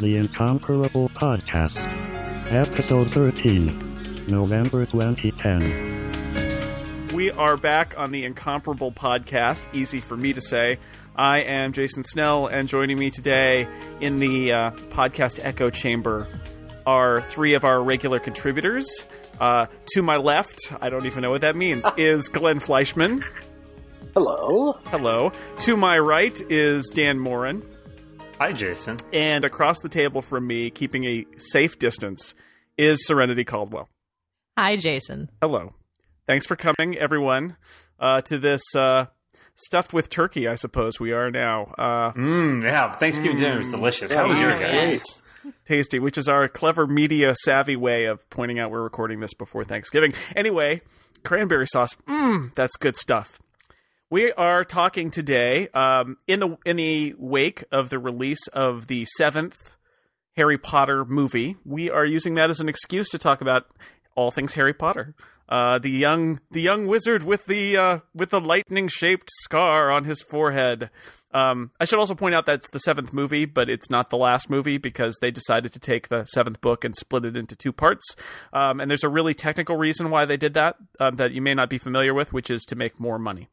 The Incomparable Podcast. Episode 13. November 2010. We are back on the Incomparable Podcast. Easy for me to say. I am Jason Snell, and joining me today in the uh, podcast echo chamber are three of our regular contributors. Uh, to my left, I don't even know what that means, is Glenn Fleishman. Hello. Hello. To my right is Dan Moren. Hi, Jason. And across the table from me, keeping a safe distance, is Serenity Caldwell. Hi, Jason. Hello. Thanks for coming, everyone, uh, to this uh, stuffed with turkey, I suppose we are now. Uh, Mmm, yeah, Thanksgiving dinner was delicious. How was yours, Yes. guys? tasty, which is our clever media savvy way of pointing out we're recording this before Thanksgiving. Anyway, cranberry sauce, mmm, that's good stuff. We are talking today um, in the in the wake of the release of the seventh Harry Potter movie. We are using that as an excuse to talk about all things Harry Potter. Uh, the young the young wizard with the uh, with the lightning shaped scar on his forehead. Um, I should also point out that's the seventh movie, but it's not the last movie because they decided to take the seventh book and split it into two parts. Um, and there's a really technical reason why they did that um, that you may not be familiar with, which is to make more money.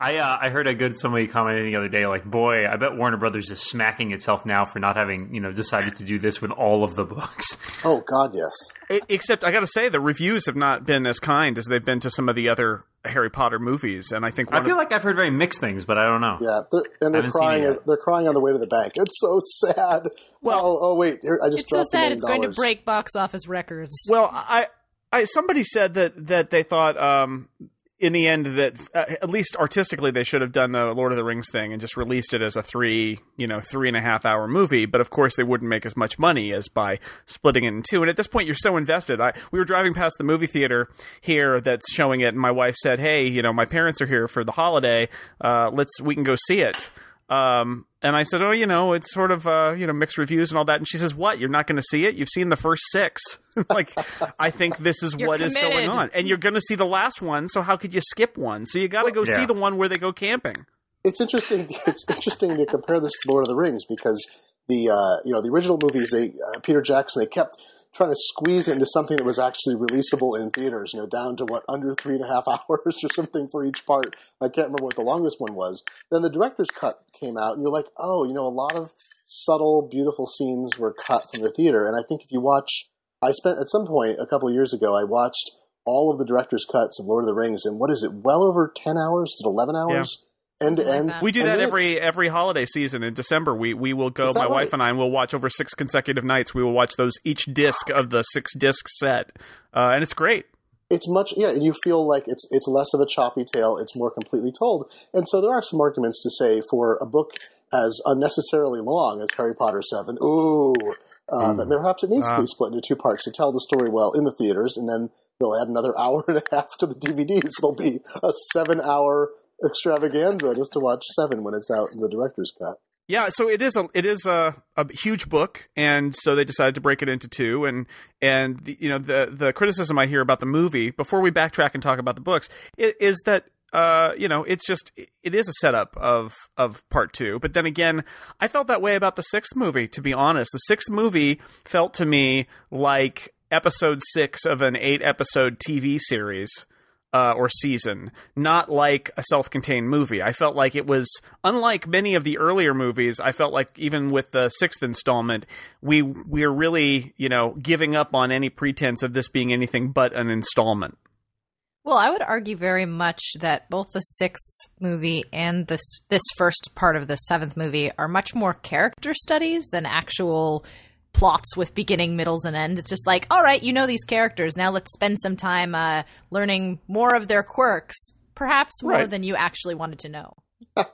I uh, I heard a good somebody commenting the other day, like, "Boy, I bet Warner Brothers is smacking itself now for not having you know decided to do this with all of the books." Oh God, yes. I- except I got to say the reviews have not been as kind as they've been to some of the other Harry Potter movies, and I think one I feel of, like I've heard very mixed things, but I don't know. Yeah, they're, and they're crying. As, they're crying on the way to the bank. It's so sad. Well- oh, oh wait, here, I just It's so sad million it's going to break box office records. well, I, I somebody said that that they thought um, in the end that uh, at least artistically they should have done the Lord of the Rings thing and just released it as a three you know three and a half hour movie. But of course they wouldn't make as much money as by splitting it in two. And at this point you're so invested. I we were driving past the movie theater here that's showing it, and my wife said, "Hey, you know my parents are here for the holiday. Uh, let's we can go see it." Um, and I said, "Oh, you know, it's sort of uh, you know mixed reviews and all that." And she says, "What? You're not going to see it? You've seen the first six. like, I think this is You're what is going on, and you're going to see the last one. So how could you skip one? So you got to go Yeah. see the one where they go camping. It's interesting. It's interesting to compare this to Lord of the Rings because the uh, you know the original movies, they uh, Peter Jackson, they kept trying to squeeze into something that was actually releasable in theaters. You know, down to what under three and a half hours or something for each part. I can't remember what the longest one was. Then the director's cut came out, and you're like, oh, you know, a lot of subtle, beautiful scenes were cut from the theater. And I think if you watch, I spent at some point a couple of years ago, I watched all of the director's cuts of Lord of the Rings, and what is it? Well over ten hours? Is it eleven hours? End to end. We do that every every holiday season in December. We we will go. Is that My wife right? and I will watch over six consecutive nights. We will watch those each disc of the six disc set, uh, and it's great. it's much yeah and you feel like it's it's less of a choppy tale it's more completely told and so there are some arguments to say for a book as unnecessarily long as harry potter 7 ooh uh, that perhaps it needs to Ah. be split into two parts to tell the story well in the theaters and then they'll add another hour and a half to the dvds it'll be a seven hour extravaganza just to watch seven when it's out in the director's cut Yeah, so it is a it is a, a huge book, and so they decided to break it into two. And and the, you know the the criticism I hear about the movie before we backtrack and talk about the books is that uh you know it's just it is a setup of of part two. But then again, I felt that way about the sixth movie. To be honest, the sixth movie felt to me like episode six of an eight episode TV series uh, or season, not like a self-contained movie. I felt like it was unlike many of the earlier movies. I felt like even with the sixth installment, we we're really you know giving up on any pretense of this being anything but an installment. Well, I would argue very much that both the sixth movie and this this first part of the seventh movie are much more character studies than actual plots with beginning, middles, and end. It's just like, all right, you know these characters. Now let's spend some time uh, learning more of their quirks, perhaps more Right. than you actually wanted to know.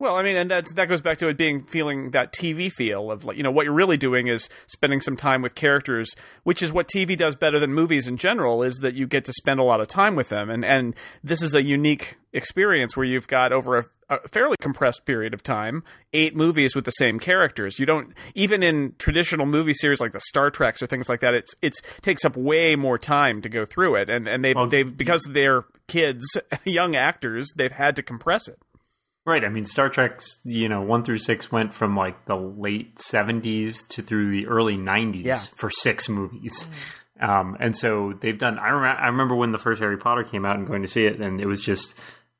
Well, I mean, and that that goes back to it being feeling that TV feel of like you know what you're really doing is spending some time with characters, which is what TV does better than movies in general. Is that you get to spend a lot of time with them, and and this is a unique experience where you've got over a, a fairly compressed period of time eight movies with the same characters. You don't even in traditional movie series like the Star Treks or things like that. It's it's takes up way more time to go through it, and and they've Well- they've because they're kids, young actors, they've had to compress it. Right. I mean, Star Trek's you know one through six went from like the late seventies to through the early nineties Yeah. for six movies. Um, and so they've done. I remember. I remember when the first Harry Potter came out and going to see it, and it was just,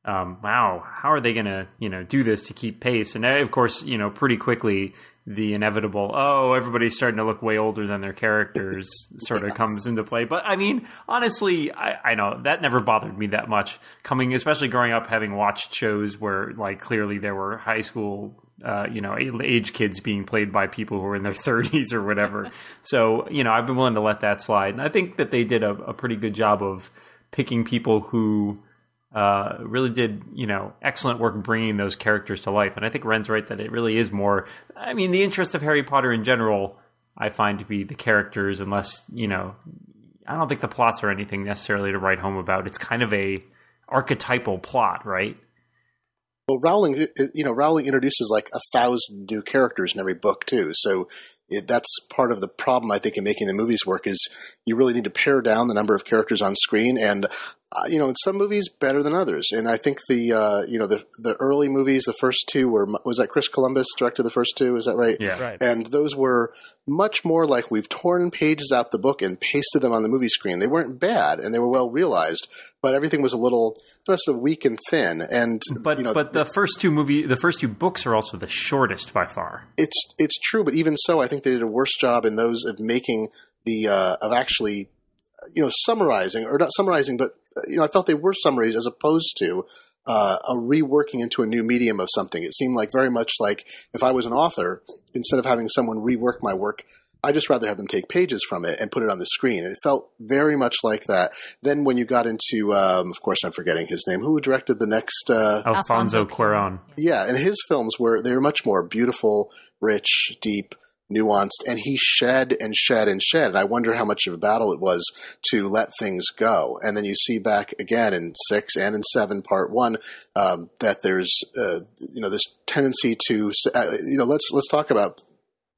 um, wow, how are they going to you know do this to keep pace? And of course, you know, pretty quickly the inevitable, oh, everybody's starting to look way older than their characters, sort of comes into play. But I mean, honestly, I, I know that never bothered me that much. Coming, especially growing up, having watched shows where like clearly there were high school uh, you know, age kids being played by people who are in their 30s or whatever. so, you know, I've been willing to let that slide. And I think that they did a, a pretty good job of picking people who uh, really did, you know, excellent work bringing those characters to life. And I think Ren's right that it really is more, I mean, the interest of Harry Potter in general, I find to be the characters, unless, you know, I don't think the plots are anything necessarily to write home about. It's kind of a archetypal plot, right? Well, Rowling, you know, Rowling introduces like a thousand new characters in every book too. So it, that's part of the problem I think in making the movies work is you really need to pare down the number of characters on screen, and you know, in some movies better than others. And I think the uh, you know the the early movies, the first two were was that Chris Columbus directed the first two? Is that right? Yeah. Right. And those were much more like we've torn pages out the book and pasted them on the movie screen. They weren't bad and they were well realized, but everything was a little sort of weak and thin. And But you know, but the first two movie the first two books are also the shortest by far. it's it's true, but even so, I think they did a worse job in those of making the uh, of actually, you know, summarizing or not summarizing, but uh, you know, I felt they were summaries as opposed to uh, a reworking into a new medium of something. It seemed like very much like if I was an author, instead of having someone rework my work. I just rather have them take pages from it and put it on the screen. And it felt very much like that. Then when you got into, um, of course, I'm forgetting his name. Who directed the next? Uh, Alfonso Alfonso Cuarón. yeah, and his films were they were much more beautiful, rich, deep, nuanced, and he shed and shed and shed. And I wonder how much of a battle it was to let things go. And then you see back again in six and in seven, part one, um, that there's uh, you know this tendency to uh, you know let's let's talk about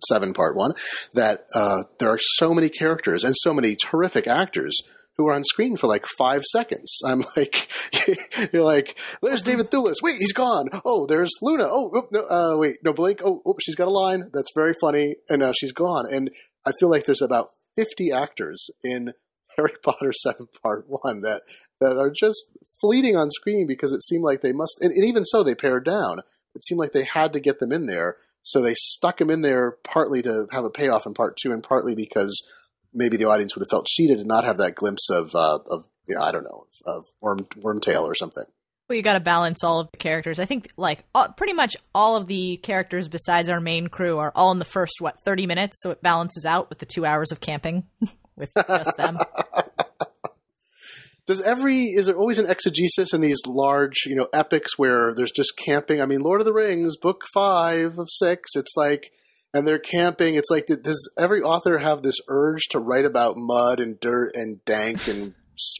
seven, part one, that uh, there are so many characters and so many terrific actors who are on screen for like five seconds. I'm like, you're like, there's David Thewlis. Wait, he's gone. Oh, there's Luna. Oh, no, uh, wait, no, Blink. Oh, oh, she's got a line. That's very funny. And now she's gone. And I feel like there's about 50 actors in Harry Potter 7 Part 1 that, that are just fleeting on screen because it seemed like they must, and, and even so, they pared down. It seemed like they had to get them in there. So they stuck them in there partly to have a payoff in part two, and partly because maybe the audience would have felt cheated and not have that glimpse of, uh, of you know, I don't know, of worm wormtail or something. Well, you got to balance all of the characters. I think, like, all, pretty much all of the characters besides our main crew are all in the first, what, 30 minutes? So it balances out with the two hours of camping with just them. Does every is there always an exegesis in these large, you know, epics where there's just camping? I mean, Lord of the Rings, book five of six. It's like, and they're camping. It's like, does every author have this urge to write about mud and dirt and dank and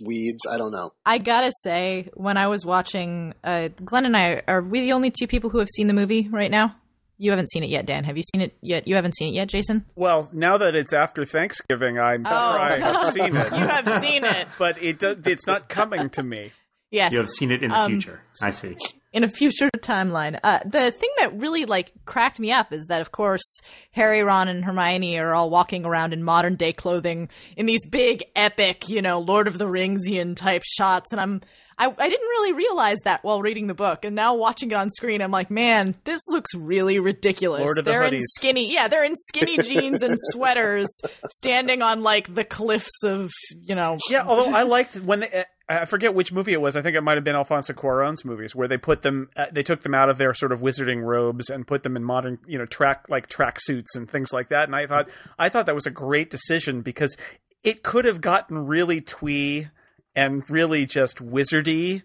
weeds? I don't know. I gotta say, when I was watching, uh, Glenn and I, are we the only two people who have seen the movie right now? You haven't seen it yet, Dan. Have you seen it yet? You haven't seen it yet, Jason? Well, now that it's after Thanksgiving, I'm sure I have seen it. You have seen it. but it do, it's not coming to me. Yes. You have seen it in the Um, future. I see. In a future timeline. Uh, the thing that really like cracked me up is that, of course, Harry, Ron, and Hermione are all walking around in modern day clothing in these big, epic, you know, Lord of the Ringsian type shots, and I'm. I, I didn't really realize that while reading the book, and now watching it on screen, I'm like, man, this looks really ridiculous. Lord of the they're in Hoodies. skinny, yeah, they're in skinny jeans and sweaters, standing on like the cliffs of, you know, Yeah, although I liked when they, I forget which movie it was. I think it might have been Alfonso Cuarón's movies where they put them, uh, they took them out of their sort of wizarding robes and put them in modern, you know, track like track suits and things like that. And I thought, I thought that was a great decision because it could have gotten really twee and really just wizardy,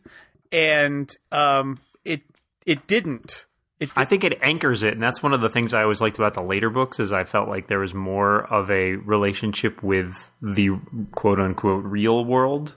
and um, it it didn't. It I think it anchors it, and that's one of the things I always liked about the later books. Is I felt like there was more of a relationship with the quote unquote real world,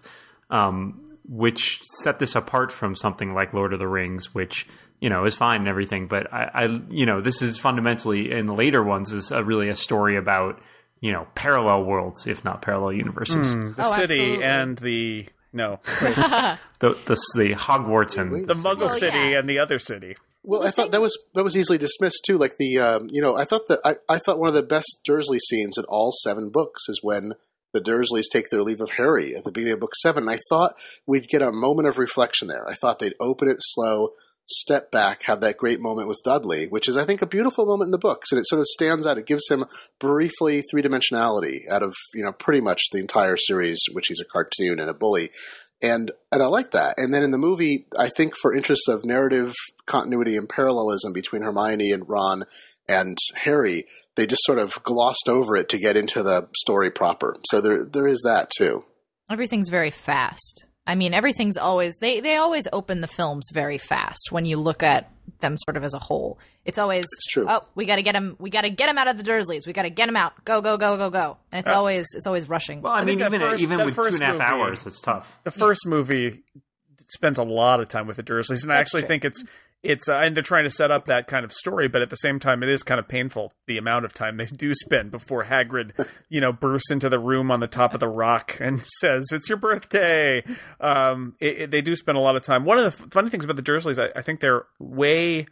um, which set this apart from something like Lord of the Rings, which you know is fine and everything. But I, I you know, this is fundamentally in the later ones is a, really a story about you know parallel worlds, if not parallel universes. the Oh, city absolutely. and the no, The, the the Hogwarts and the Muggle Well, city yeah. and the other city. Well, I thought that was that was easily dismissed too. Like the um, you know, I thought that I, I thought one of the best Dursley scenes in all seven books is when the Dursleys take their leave of Harry at the beginning of book seven. And I thought we'd get a moment of reflection there. I thought they'd open it slow, step back, have that great moment with Dudley, which is I think a beautiful moment in the books, and it sort of stands out. It gives him briefly three dimensionality out of you know pretty much the entire series, which he's a cartoon and a bully and and I like that. And then in the movie, I think for interests of narrative continuity and parallelism between Hermione and Ron and Harry, they just sort of glossed over it to get into the story proper. So there there is that too. Everything's very fast. I mean, everything's always they they always open the films very fast when you look at them sort of as a whole. It's always It's true. oh, we got to get him we got to get him out of the Dursleys. We got to get him out. Go go go go go. And it's always it's always rushing. Well, I, think mean, even first- even with two first and a half movie- hours, it's tough. The first movie spends a lot of time with the Dursleys, and I actually true. think it's it's uh, and they're trying to set up that kind of story, but at the same time, it is kind of painful the amount of time they do spend before Hagrid, you know, bursts into the room on the top of the rock and says, "It's your birthday." Um, it, it- they do spend a lot of time. One of the funny things about the Dursleys, I, I think they're way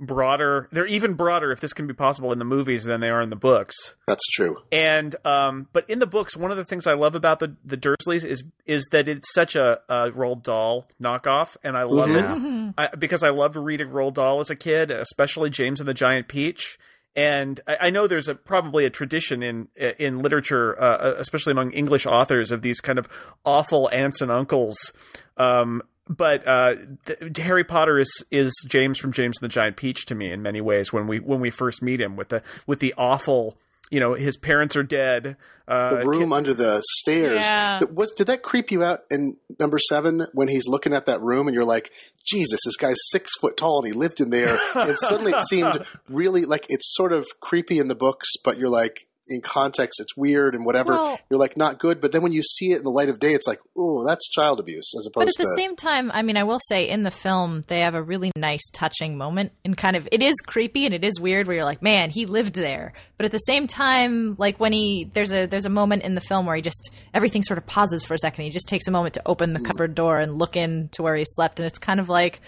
broader. They're even broader, if this can be possible, in the movies than they are in the books. That's true. And um, but in the books, one of the things I love about the the Dursleys is is that it's such a, a Roald Dahl knockoff, and I love it I, because I loved reading Roald Dahl as a kid, especially James and the Giant Peach. And I, I know there's a probably a tradition in in literature, uh, especially among English authors, of these kind of awful aunts and uncles. Um, but uh, th- Harry Potter is is James from James and the Giant Peach to me in many ways. When we when we first meet him with the with the awful, you know, his parents are dead. Uh, The room under the stairs. Yeah. Was did that creep you out in number seven when he's looking at that room and you're like, Jesus, this guy's six foot tall and he lived in there, and suddenly it seemed really like it's sort of creepy in the books, but you're like. In context, it's weird and whatever. Well- you're like not good, but then when you see it in the light of day, it's like, oh, that's child abuse, as opposed to. But at the to same time, I mean, I will say in the film they have a really nice, touching moment, and kind of it is creepy and it is weird where you're like, man, he lived there. But at the same time, like when he there's a there's a moment in the film where he just everything sort of pauses for a second. He just takes a moment to open the mm. cupboard door and look in to where he slept, and it's kind of like,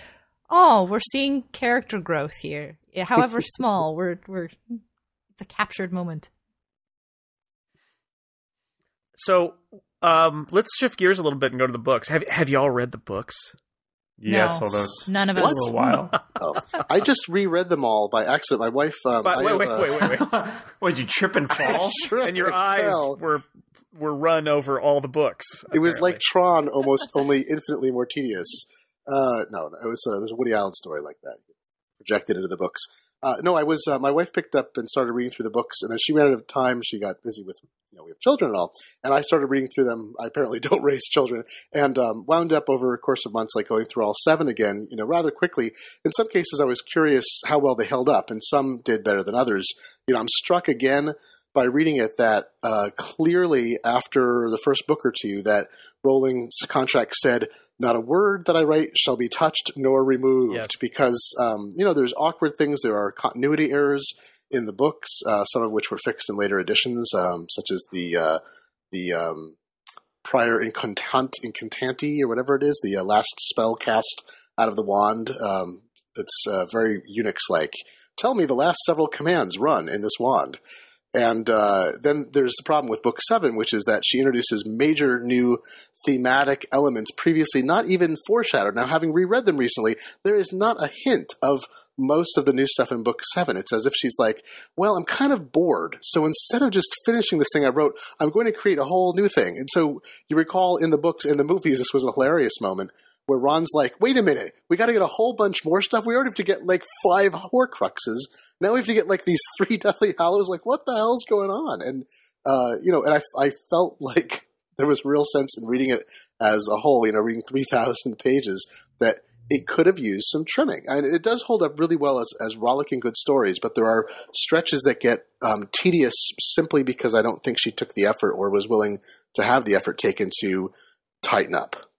oh, we're seeing character growth here, Yeah, however small. We're we're it's a captured moment. So um, let's shift gears a little bit and go to the books. Have Have you all read the books? Yes, No, although none of it's us. a little while. Oh. I just reread them all by accident. My wife. Um, But I wait, have, wait, uh, wait, wait, wait. what did you trip and fall? Sure, and your it eyes fell. were were run over all the books. It was like Tron, almost only infinitely more tedious. Uh, no, no, it was uh, there's a Woody Allen story like that projected into the books. Uh, no, I was uh, my wife picked up and started reading through the books, and then she ran out of time. She got busy with you know we have children and all, and I started reading through them. I apparently don't raise children, and um, wound up over a course of months like going through all seven again, you know, rather quickly. In some cases, I was curious how well they held up, and some did better than others. You know, I'm struck again by reading it that uh, clearly after the first book or two that Rowling's contract said not a word that I write shall be touched nor removed Yes. because um, you know there's awkward things. There are continuity errors in the books uh, some of which were fixed in later editions um, such as the uh, the um, prior incantant incantanti or whatever it is the uh, last spell cast out of the wand. Um, it's uh, very Unix like tell me the last several commands run in this wand and uh, then there's the problem with book seven, which is that she introduces major new thematic elements previously not even foreshadowed. Now, having reread them recently, there is not a hint of most of the new stuff in book seven. It's as if she's like, well, I'm kind of bored. So instead of just finishing this thing I wrote, I'm going to create a whole new thing. And so you recall in the books, in the movies, this was a hilarious moment where Ron's like, wait a minute, we got to get a whole bunch more stuff. We already have to get like five Horcruxes. Now we have to get like these three Deathly Hallows. Like, what the hell's going on? And, uh, you know, and I, I felt like there was real sense in reading it as a whole, you know, reading 3,000 pages that it could have used some trimming. And it does hold up really well as, as rollicking good stories, but there are stretches that get um, tedious simply because I don't think she took the effort or was willing to have the effort taken to tighten up.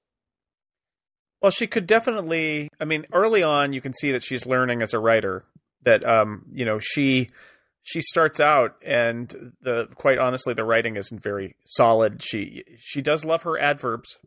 Well, she could definitely. I mean, early on, you can see that she's learning as a writer. That um, you know, she she starts out, and the quite honestly, the writing isn't very solid. She she does love her adverbs.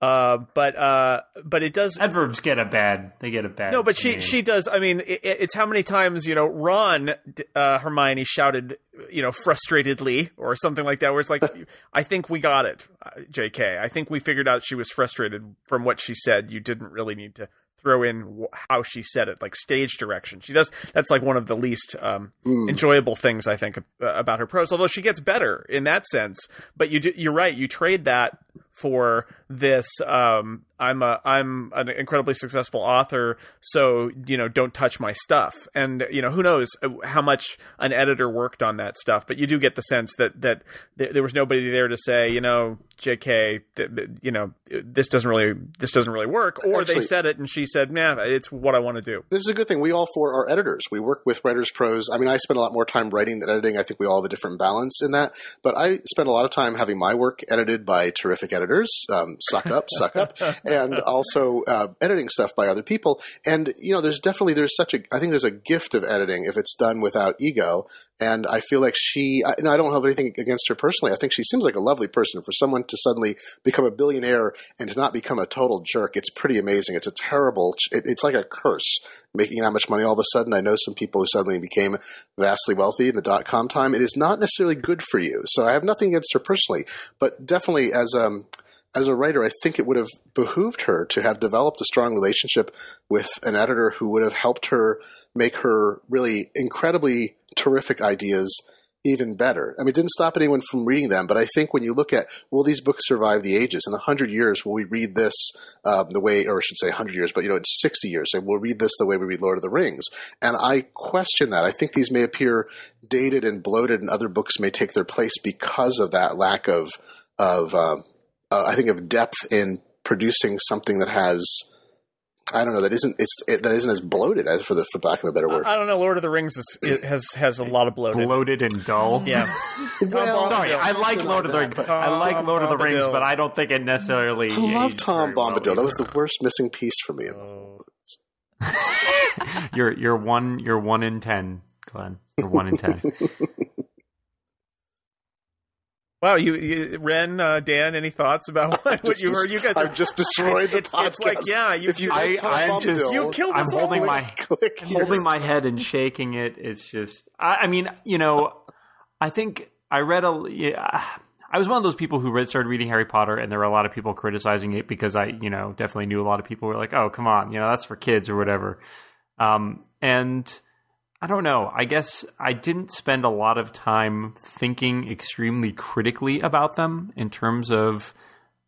Uh, but uh, but it does. Adverbs get a bad. They get a bad. No, but she name. she does. I mean, it, it's how many times you know Ron uh, Hermione shouted you know frustratedly or something like that, where it's like, I think we got it, uh, J.K. I think we figured out she was frustrated from what she said. You didn't really need to throw in how she said it, like stage direction. She does. That's like one of the least um, enjoyable things I think uh, about her prose. Although she gets better in that sense, but you do, you're right. You trade that for this. Um, I'm a I'm an incredibly successful author, so you know don't touch my stuff. And you know who knows how much an editor worked on that stuff, but you do get the sense that that th- there was nobody there to say you know J.K. Th- th- you know this doesn't really this doesn't really work, or they said it and she said, "Man, it's what I want to do." This is a good thing. We all four are editors. We work with writers' pros. I mean, I spend a lot more time writing than editing. I think we all have a different balance in that. But I spend a lot of time having my work edited by terrific editors. Um, suck up, suck up, and also uh, editing stuff by other people. And you know, there's definitely there's such a I think there's a gift of editing if it's done without ego. And I feel like she, I, I don't have anything against her personally. I think she seems like a lovely person. For someone to suddenly become a billionaire and to not become a total jerk, it's pretty amazing. It's a terrible, it, it's like a curse making that much money all of a sudden. I know some people who suddenly became vastly wealthy in the dot com time. It is not necessarily good for you. So I have nothing against her personally, but definitely as, um, as a writer, I think it would have behooved her to have developed a strong relationship with an editor who would have helped her make her really incredibly terrific ideas even better. I mean, it didn't stop anyone from reading them, but I think when you look at will these books survive the ages? In a hundred years, will we read this um, the way, or I should say, hundred years, but you know, in sixty years, say we'll read this the way we read Lord of the Rings? And I question that. I think these may appear dated and bloated, and other books may take their place because of that lack of of um, uh, I think of depth in producing something that has. I don't know that isn't it's it, that isn't as bloated as for the for lack of a better word. I don't know. Lord of the Rings is, it has has a lot of bloated. bloated and dull. Yeah. Well, Sorry, I like Lord of the Rings. but- I like Lord of the Rings, but I don't think it necessarily. I love Tom very well Bombadil. That was the worst missing piece for me. Oh. You're you're one you're one in ten, Glenn. You're one in ten. Wow, you, you Ren, uh, Dan, any thoughts about what, what you heard? You guys are I've just destroyed it's, the it's, podcast. it's like yeah, you, if you I- hit Tom I'm just- Bombadil, You killed I'm us all. holding my click I'm holding my head and shaking it. It's just, I, I mean, you know, I think I read a. Yeah, I was one of those people who read, started reading Harry Potter, and there were a lot of people criticizing it because I, you know, definitely knew a lot of people were like, "Oh, come on, you know, that's for kids or whatever." Um, and I don't know. I guess I didn't spend a lot of time thinking extremely critically about them in terms of,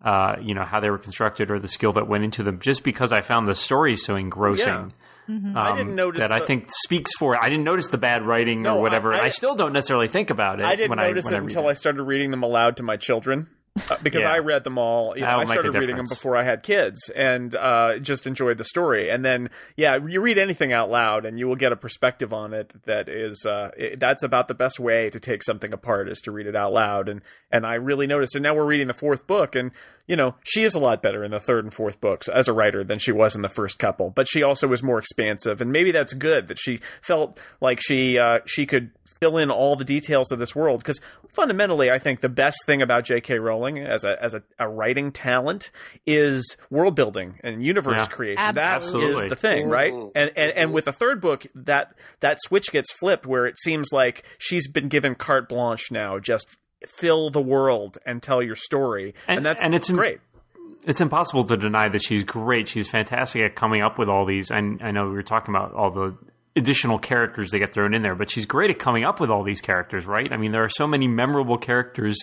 uh, you know, how they were constructed or the skill that went into them, just because I found the story so engrossing. Um, I didn't notice that. I think speaks for it. I didn't notice the bad writing No, or whatever. I- I- I still don't necessarily think about it. I didn't when notice I, when it until I started reading them aloud to my children. Uh, because Yeah. I read them all, you know, I started reading them before I had kids, and uh, just enjoyed the story. And then, yeah, you read anything out loud, and you will get a perspective on it that is uh, it, that's about the best way to take something apart is to read it out loud. And and I really noticed. And now we're reading the fourth book, and you know, she is a lot better in the third and fourth books as a writer than she was in the first couple. But she also was more expansive, and maybe that's good that she felt like she uh, she could fill in all the details of this world because fundamentally i think the best thing about j.k rowling as a as a, a writing talent is world building and universe Yeah. creation That is the thing right and, and and with the third book that that switch gets flipped where it seems like she's been given carte blanche now just fill the world and tell your story and, And- that's and it's in- great it's impossible to deny that she's great. She's fantastic at coming up with all these. And I know we were talking about all the additional characters that get thrown in there, but she's great at coming up with all these characters, right? I mean, there are so many memorable characters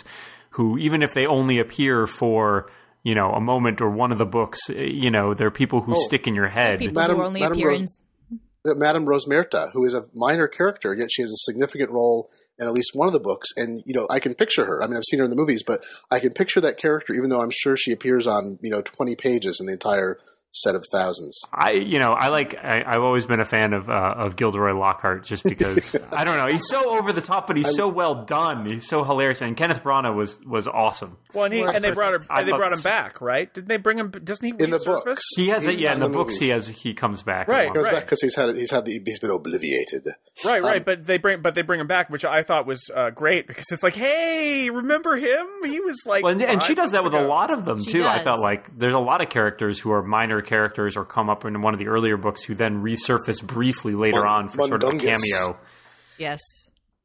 who, even if they only appear for you know a moment or one of the books, you know, they're people who Oh. stick in your head. People Madam- who only Madam appear Rose- in. Madame Rosmerta, who is a minor character, yet she has a significant role in at least one of the books. And, you know, I can picture her. I mean, I've seen her in the movies, but I can picture that character, even though I'm sure she appears on, you know, 20 pages in the entire set of thousands. I, you know, I like. I, I've always been a fan of uh, of Gilderoy Lockhart, just because I don't know. He's so over the top, but he's so well done. He's so hilarious, and Kenneth Branagh was was awesome. Well, and, he, and they brought her, I and they brought him back, right? Didn't they bring him? Doesn't he In the books. He has it, Even yeah. In the the books, he has he comes back. Right, one Goes right. back because he's had he's had the, he's been obliviated. Right, right, Um, but they bring, but they bring him back, which I thought was uh, great because it's like, hey, remember him? He was like, Well, and, and she does that books with a lot of them She too. I felt like there's a lot of characters who are minor characters or come up in one of the earlier books who then resurface briefly later Mon- on for sort of a cameo. Yes.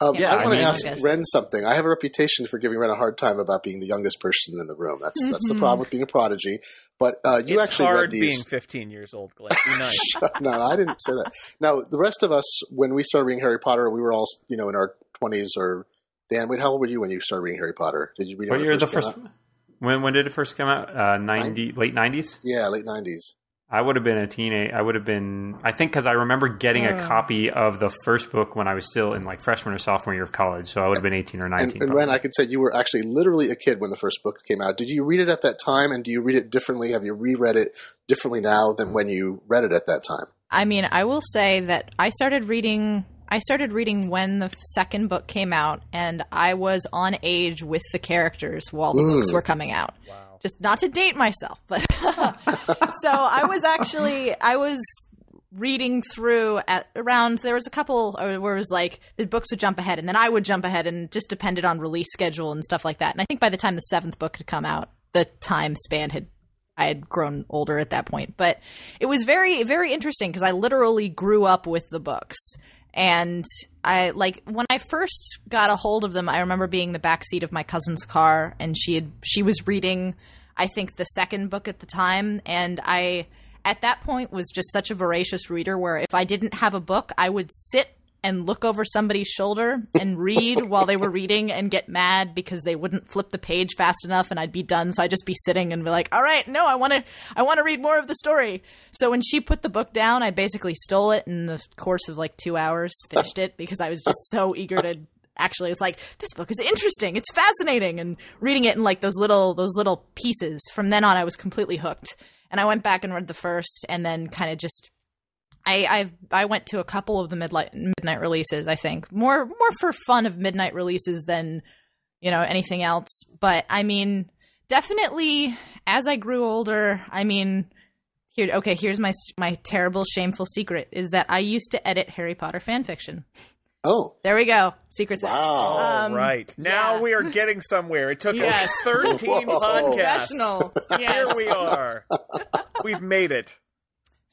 Um, Yeah, I want to ask Ren something. I have a reputation for giving Ren a hard time about being the youngest person in the room. That's that's the problem with being a prodigy. But uh, you it's actually hard read these. being 15 years old, Glenn. Be nice. no, I didn't say that. Now, the rest of us, when we started reading Harry Potter, we were all, you know, in our twenties or Dan. Wait, how old were you when you started reading Harry Potter? Did you read it What when year it the first first? Came out? When when did it first come out? Uh, ninety late nineties. Yeah, late nineties. I would have been a teenage. I would have been. I think because I remember getting a copy of the first book when I was still in like freshman or sophomore year of college. So I would have been eighteen or And, nineteen. and Ren, I could say you were actually literally a kid when the first book came out. Did you read it at that time, and do you read it differently? Have you reread it differently now than when you read it at that time? I mean, I will say that I started reading. I started reading when the second book came out, and I was on age with the characters while the books were coming out. Wow. Just not to date myself, but so I was actually I was reading through at around there was a couple uh, where it was like the books would jump ahead and then I would jump ahead and just depended on release schedule and stuff like that. And I think by the time the seventh book had come out, the time span had I had grown older at that point. But it was very, very interesting because I literally grew up with the books. And I like when I first got a hold of them, I remember being in the back seat of my cousin's car and she had she was reading I think the second book at the time. And I at that point was just such a voracious reader where if I didn't have a book, I would sit and look over somebody's shoulder and read while they were reading and get mad because they wouldn't flip the page fast enough and I'd be done. So I'd just be sitting and be like all right no I want to I want to read more of the story. So when she put the book down I basically stole it in the course of like 2 hours finished it because I was just so eager to actually it's like this book is interesting. It's fascinating. And reading it in like those little those little pieces. From then on I was completely hooked. And I went back and read the first and then kind of just I, I I went to a couple of the midnight midnight releases. I think more more for fun of midnight releases than you know anything else. But I mean, definitely as I grew older, I mean, here okay. Here's my my terrible shameful secret is that I used to edit Harry Potter fan fiction. Oh, There we go, secrets. out. wow! Um, right. Now yeah. we are getting somewhere. It took Yes. us 13 Whoa. podcasts. Professional. Here we are. We've made it.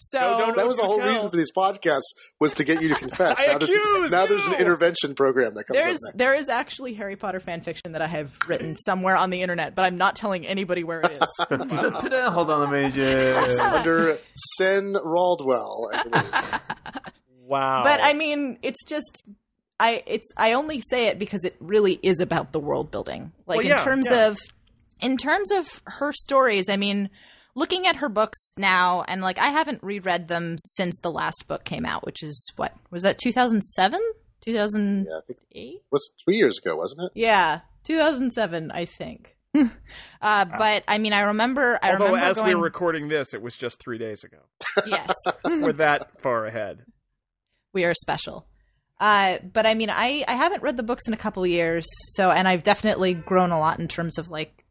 So Don't- don't- that was the whole tell. reason for these podcasts was to get you to confess. I now there's, accuse now there's an intervention program that comes There's up there is actually Harry Potter fan fiction that I have written somewhere on the internet, but I'm not telling anybody where it is. Hold on, let me just. under Sen Raldwell. I. Wow. But I mean, it's just I it's I only say it because it really is about the world building. Like Well, yeah, in terms yeah. of in terms of her stories, I mean, looking at her books now and like I haven't reread them since the last book came out, which is what was that 2007? 2008? yeah, I think it was three years ago, wasn't it? Yeah, 2007, I think. uh, but I mean, I remember. I Although, remember as going, we're recording this, it was just three days ago. yes, We're that far ahead. we are special. Uh, but I mean, I, I haven't read the books in a couple years, so and I've definitely grown a lot in terms of like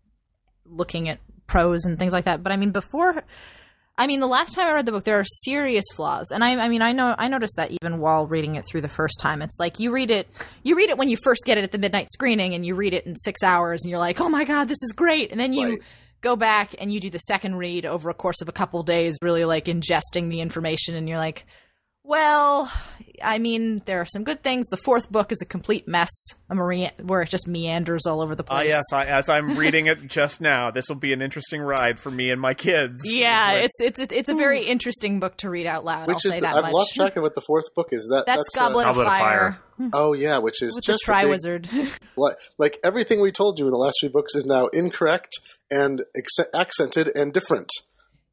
looking at prose and things like that. But I mean, before, I mean, the last time I read the book, there are serious flaws, and I, I mean, I know I noticed that even while reading it through the first time. It's like you read it, you read it when you first get it at the midnight screening, and you read it in six hours, and you're like, oh my god, this is great, and then you. Right. Go back and you do the second read over a course of a couple days, really like ingesting the information, and you're like, well, I mean, there are some good things. The fourth book is a complete mess, a mare- where it just meanders all over the Ah, place. yes. I, as I'm reading it just now, this will be an interesting ride for me and my kids. Yeah, Like, it's it's it's a very interesting book to read out loud. Which I'll is say the, that I've much. lost track of what the fourth book is. That That's, uh, Goblet, Goblet of of Fire, oh yeah, which is with the just a big- Triwizard. like, like everything we told you in the last few books is now incorrect and acce- accented and different.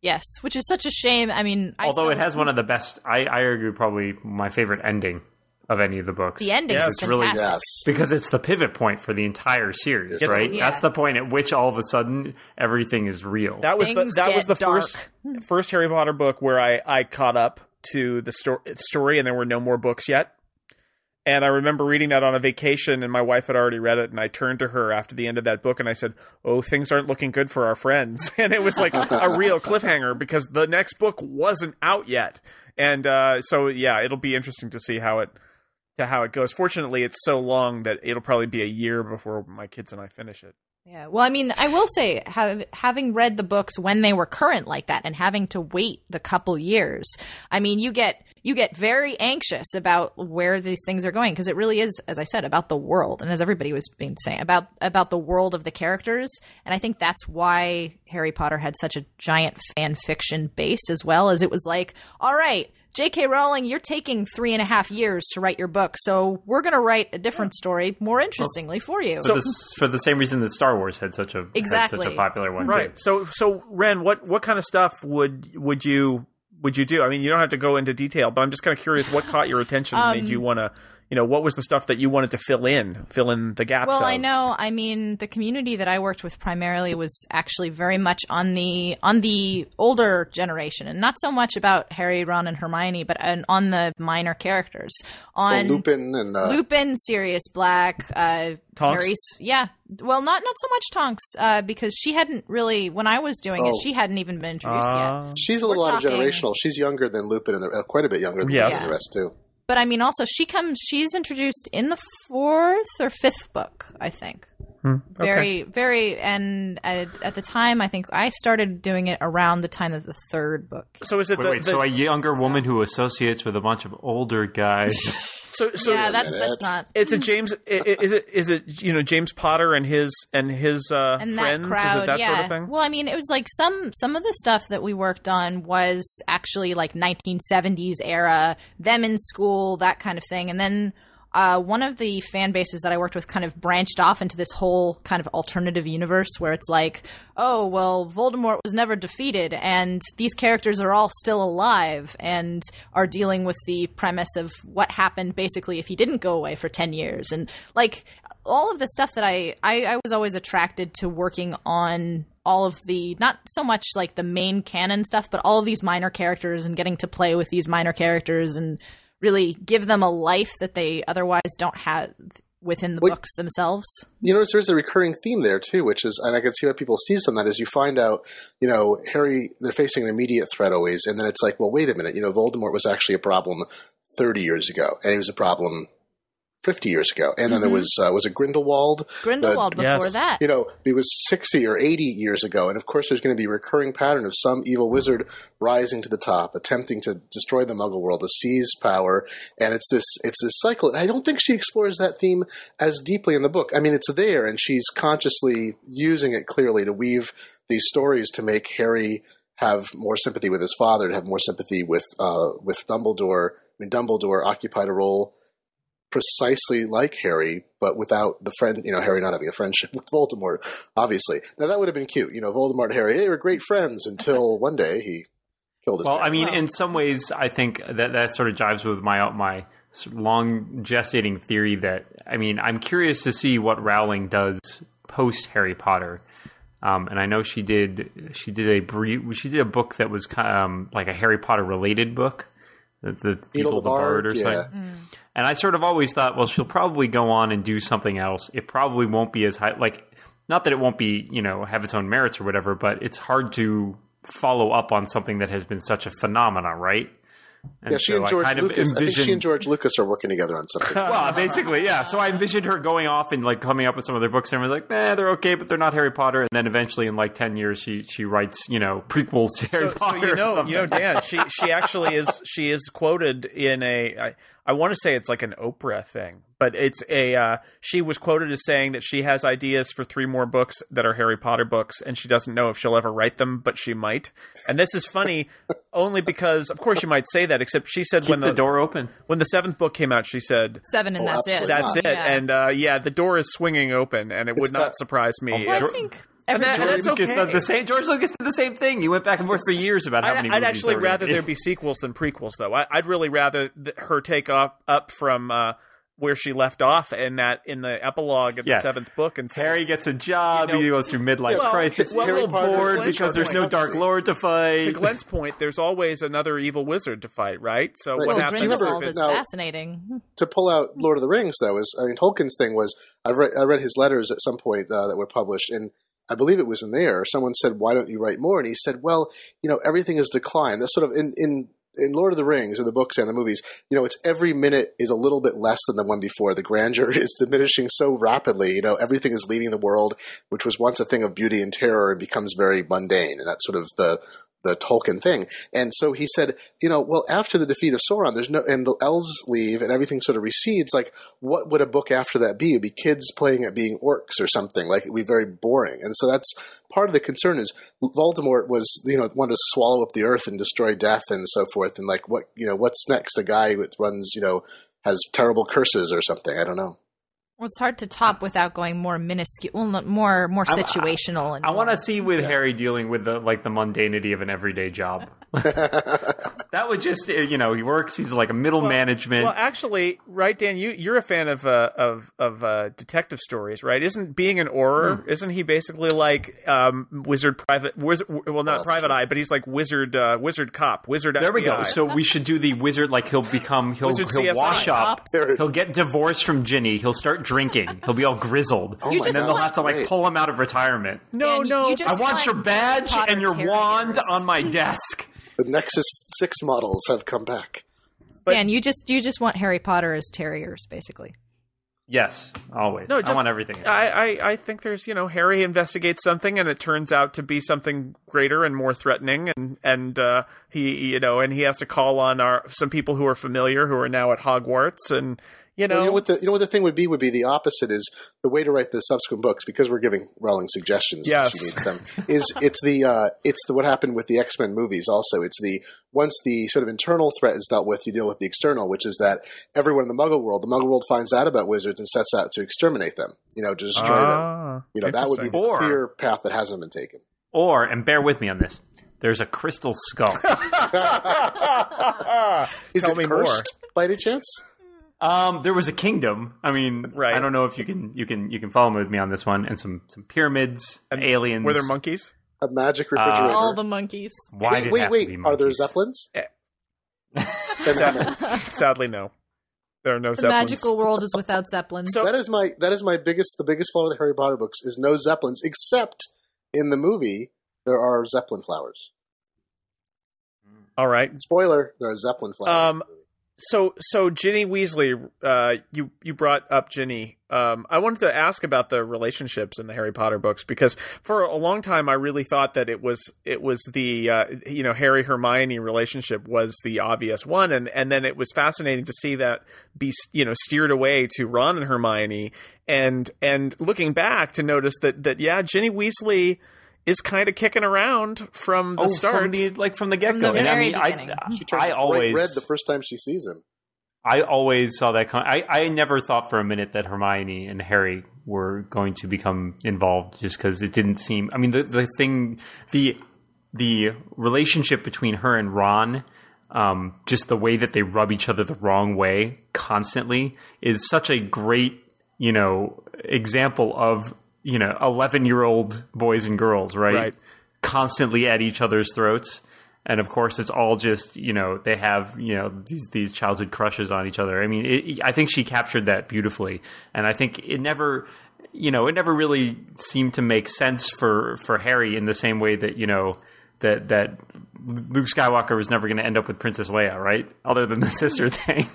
Yes, which is such a shame. I mean, I Although still- it has one of the best, I, I argue probably my favorite ending. of any of the books. The ending Yes, is it's really- fantastic. Yes. because it's the pivot point for the entire series, It's- right? yeah. That's the point at which all of a sudden everything is real. That was the, that was get the first first Harry Potter book where I I caught up to the sto- story, and there were no more books yet. And I remember reading that on a vacation, and my wife had already read it. And I turned to her after the end of that book, and I said, "Oh, things aren't looking good for our friends." And it was like a real cliffhanger because the next book wasn't out yet. And uh, so, yeah, it'll be interesting to see how it to how it goes. Fortunately, it's so long that it'll probably be a year before my kids and I finish it. Yeah. Well, I mean, I will say, have, having read the books when they were current like that, and having to wait the couple years, I mean, you get you get very anxious about where these things are going because it really is, as I said, about the world, and as everybody was being saying about about the world of the characters, and I think that's why Harry Potter had such a giant fan fiction base as well, as it was like, all right. J.K. Rowling, you're taking three and a half years to write your book, so we're going to write a different story more interestingly for you. for, the, for the same reason that Star Wars had such a had Exactly. such a popular one, right Too. so so ren what what kind of stuff would would you would you do? I mean you don't have to go into detail but i'm just kind of curious what caught your attention and Um, made you want to you know what was the stuff that you wanted to fill in fill in the gaps Well, of? I know. I mean, the community that I worked with primarily was actually very much on the on the older generation, and not so much about Harry, Ron, and Hermione, but on, on the minor characters. Well, On Lupin and uh, Lupin, Sirius Black, uh, Tonks? Harry's. Yeah. Well, not not so much Tonks, uh, because she hadn't really. When I was doing it, Oh. she hadn't even been introduced yet. Uh, she's a little out of generational. She's younger than Lupin and the, uh, quite a bit younger than Yes. Lupin and the rest too. But I mean, also she comes. She's introduced in the fourth or fifth book, I think. Hmm, okay. Very, very, and at, at the time, I think I started doing it around the time of the third book. so is it Wait, the, wait. the- so a younger woman who associates with a bunch of older guys. so so yeah, that's minute. that's not. is it James? i- i- Is it is it you know James Potter and his and his uh, And friends? that crowd, is it that yeah. sort of thing? Well, I mean, it was like some some of the stuff that we worked on was actually like 1970s era, them in school, that kind of thing, and then. Uh, one of the fan bases that I worked with kind of branched off into this whole kind of alternative universe where it's like, oh, well, Voldemort was never defeated, and these characters are all still alive and are dealing with the premise of what happened basically if he didn't go away for 10 years. And like all of the stuff that I, I, I was always attracted to working on all of the not so much like the main canon stuff but all of these minor characters and getting to play with these minor characters and really give them a life that they otherwise don't have within the Wait. books themselves You notice there's a recurring theme there too, which is, and I can see why people seize on that. Is you find out, you know, Harry, they're facing an immediate threat always, and then it's like, well, wait a minute, you know, Voldemort was actually a problem 30 years ago, and he was a problem 50 years ago, and then there was uh, was it Grindelwald, grindelwald The- before Yes. that you know, it was 60 or 80 years ago. And of course, there's going to be a recurring pattern of some evil wizard rising to the top, attempting to destroy the muggle world, to seize power. And it's this, it's this cycle. And I don't think she explores that theme as deeply in the book. I mean, it's there and she's consciously using it clearly to weave these stories to make Harry have more sympathy with his father, to have more sympathy with, uh, with Dumbledore. I mean, Dumbledore occupied a role precisely like Harry, but without the friend, you know, Harry not having a friendship with Voldemort, obviously. Now that would have been cute, you know, Voldemort and Harry, they were great friends until one day he killed his Well, I mean, in some ways, I think that that sort of jives with my my long gestating theory that I mean, I'm curious to see what Rowling does post Harry Potter. Um, and I know she did she did a brief she did a book that was um, like a Harry Potter related book, the, the People the the Bard, Bard, or yeah. something. Mm. And I sort of always thought, well, she'll probably go on and do something else. It probably won't be as high, like not that it won't be you know have its own merits or whatever, but it's hard to follow up on something that has been such a phenomena, right? And yeah, she so and I George kind of Lucas. I think she and George Lucas are working together on something. well, basically, yeah. So I envisioned her going off and like coming up with some of their books, and I was like, "Eh, they're okay, but they're not Harry Potter." And then eventually, in like ten years, she she writes, you know, prequels to Harry so, so Potter. you know, something. you know, Dan. She she actually is she is quoted in a. I, I want to say it's like an Oprah thing, but it's a. Uh, she was quoted as saying that she has ideas for three more books that are Harry Potter books, and she doesn't know if she'll ever write them, but she might. And this is funny, only because, of course, you might say that. Except she said keep when the, door open. when the seventh book came out, she said. seven and Oh, that's it That's not. it, Yeah. and uh, yeah, the door is swinging open, and it would It's not surprise me. well, if- I think And that- and that's Lucas okay. the same. George Lucas did the same thing. You went back and forth for years about how I'd, many. I'd movies actually there rather gonna there be sequels than prequels, though. I, I'd really rather th- her take up up from uh, where she left off in that in the epilogue of Yeah. the seventh book, and say, Harry gets a job. You know- he goes through midlife Well, crisis. well, He's a Harry bored because there's no. Dark Lord to fight. to Glenn's point, there's always another evil wizard to fight, right? So Right. what Well, happens remember- Grindelwald if is it's now- fascinating. to pull out Lord of the Rings, though, is I mean Tolkien's thing was I read I read his letters at some point uh, that were published, and I believe it was in there. Someone said, "Why don't you write more?" And he said, "Well, you know, everything has declined. That's sort of in in." In Lord of the Rings, in the books and the movies, you know, it's every minute is a little bit less than the one before. The grandeur is diminishing so rapidly. You know, everything is leaving the world, which was once a thing of beauty and terror, and becomes very mundane. And that's sort of the the Tolkien thing. And so he said, you know, well, after the defeat of Sauron, there's no, and the elves leave and everything sort of recedes. Like, what would a book after that be? It'd be kids playing at being orcs or something. Like, it'd be very boring. And so that's part of the concern is Voldemort was, you know, wanted to swallow up the earth and destroy death and so forth. And like, what, you know, what's next? A guy who runs, you know, has terrible curses or something. I don't know. Well, it's hard to top without going more minuscule, well, more more situational. and I want to see with Harry dealing with the like the mundanity of an everyday job. that would just you know he works. He's like a middle management. Well, actually, right, Dan, you you're a fan of uh, of of uh, detective stories, right? Isn't being an Auror? Hmm. Isn't he basically like um, wizard private wizard? Well, not that's private true. eye, but he's like wizard uh, wizard cop, wizard. there we go. So we should do the wizard. Like he'll become he'll Wizard he'll CSI. wash up. He'll get divorced from Ginny. He'll start drinking. He'll be all grizzled, Oh You my just and then they'll God, have to like great. pull him out of retirement. no, Dan, no. you just I want want your badge Potter and your terriers. wand on my desk. The Nexus 6 models have come back. Dan, you just you just want Harry Potter as terriers, basically. Yes, always. No, I want everything. I, I, I think there's you know Harry investigates something and it turns out to be something greater and more threatening and and uh, he you know and he has to call on our some people who are familiar who are now at Hogwarts and you know, Well, you know what the you know what the thing would be? Would be the opposite is the way to write the subsequent books because we're giving Rowling suggestions Yes. she needs them is it's the uh, it's the what happened with the X Men movies also. It's the once the sort of internal threat is dealt with you deal with the external which is that everyone in the Muggle world the Muggle world finds out about wizards and sets out to exterminate them you know to destroy them. Ah, you know that would be the Or- clear path that hasn't been taken. Or, and bear with me on this, there's a crystal skull. is Tell it me more. cursed by any chance um, there was a kingdom. I mean, Right. I don't know if you can you can you can follow me with me on this one, and some some pyramids, and aliens. were there monkeys? a magic refrigerator All the monkeys. Why wait wait wait are there zeppelins Eh. Sadly, no. There are no The zeppelins. magical world is without zeppelins. So- that is my that is my biggest the biggest flaw with the Harry Potter books is no zeppelins except in the movie there are zeppelin flowers. All right. Spoiler: there are zeppelin flowers. Um, So, so Ginny Weasley, uh, you you brought up Ginny. Um, I wanted to ask about the relationships in the Harry Potter books because for a long time I really thought that it was it was the uh, you know Harry Hermione relationship was the obvious one, and and then it was fascinating to see that be you know steered away to Ron and Hermione, and and looking back to notice that that yeah Ginny Weasley is kind of kicking around from the oh, start. from the, like from the get go. the And I very mean, I, beginning. she turns I bright always red the first time she sees him. I always saw that. Con- I I never thought for a minute that Hermione and Harry were going to become involved, just because it didn't seem. I mean, the the thing, the the relationship between her and Ron, um, just the way that they rub each other the wrong way constantly, is such a great you know example of you know eleven year old boys and girls, right? Right. Constantly at each other's throats. And of course it's all just you know they have you know these these childhood crushes on each other. I mean it, i think she captured that beautifully. And i think it never you know it never really seemed to make sense for for harry in the same way that you know that that luke skywalker was never going to end up with princess leia right? Other than the sister thing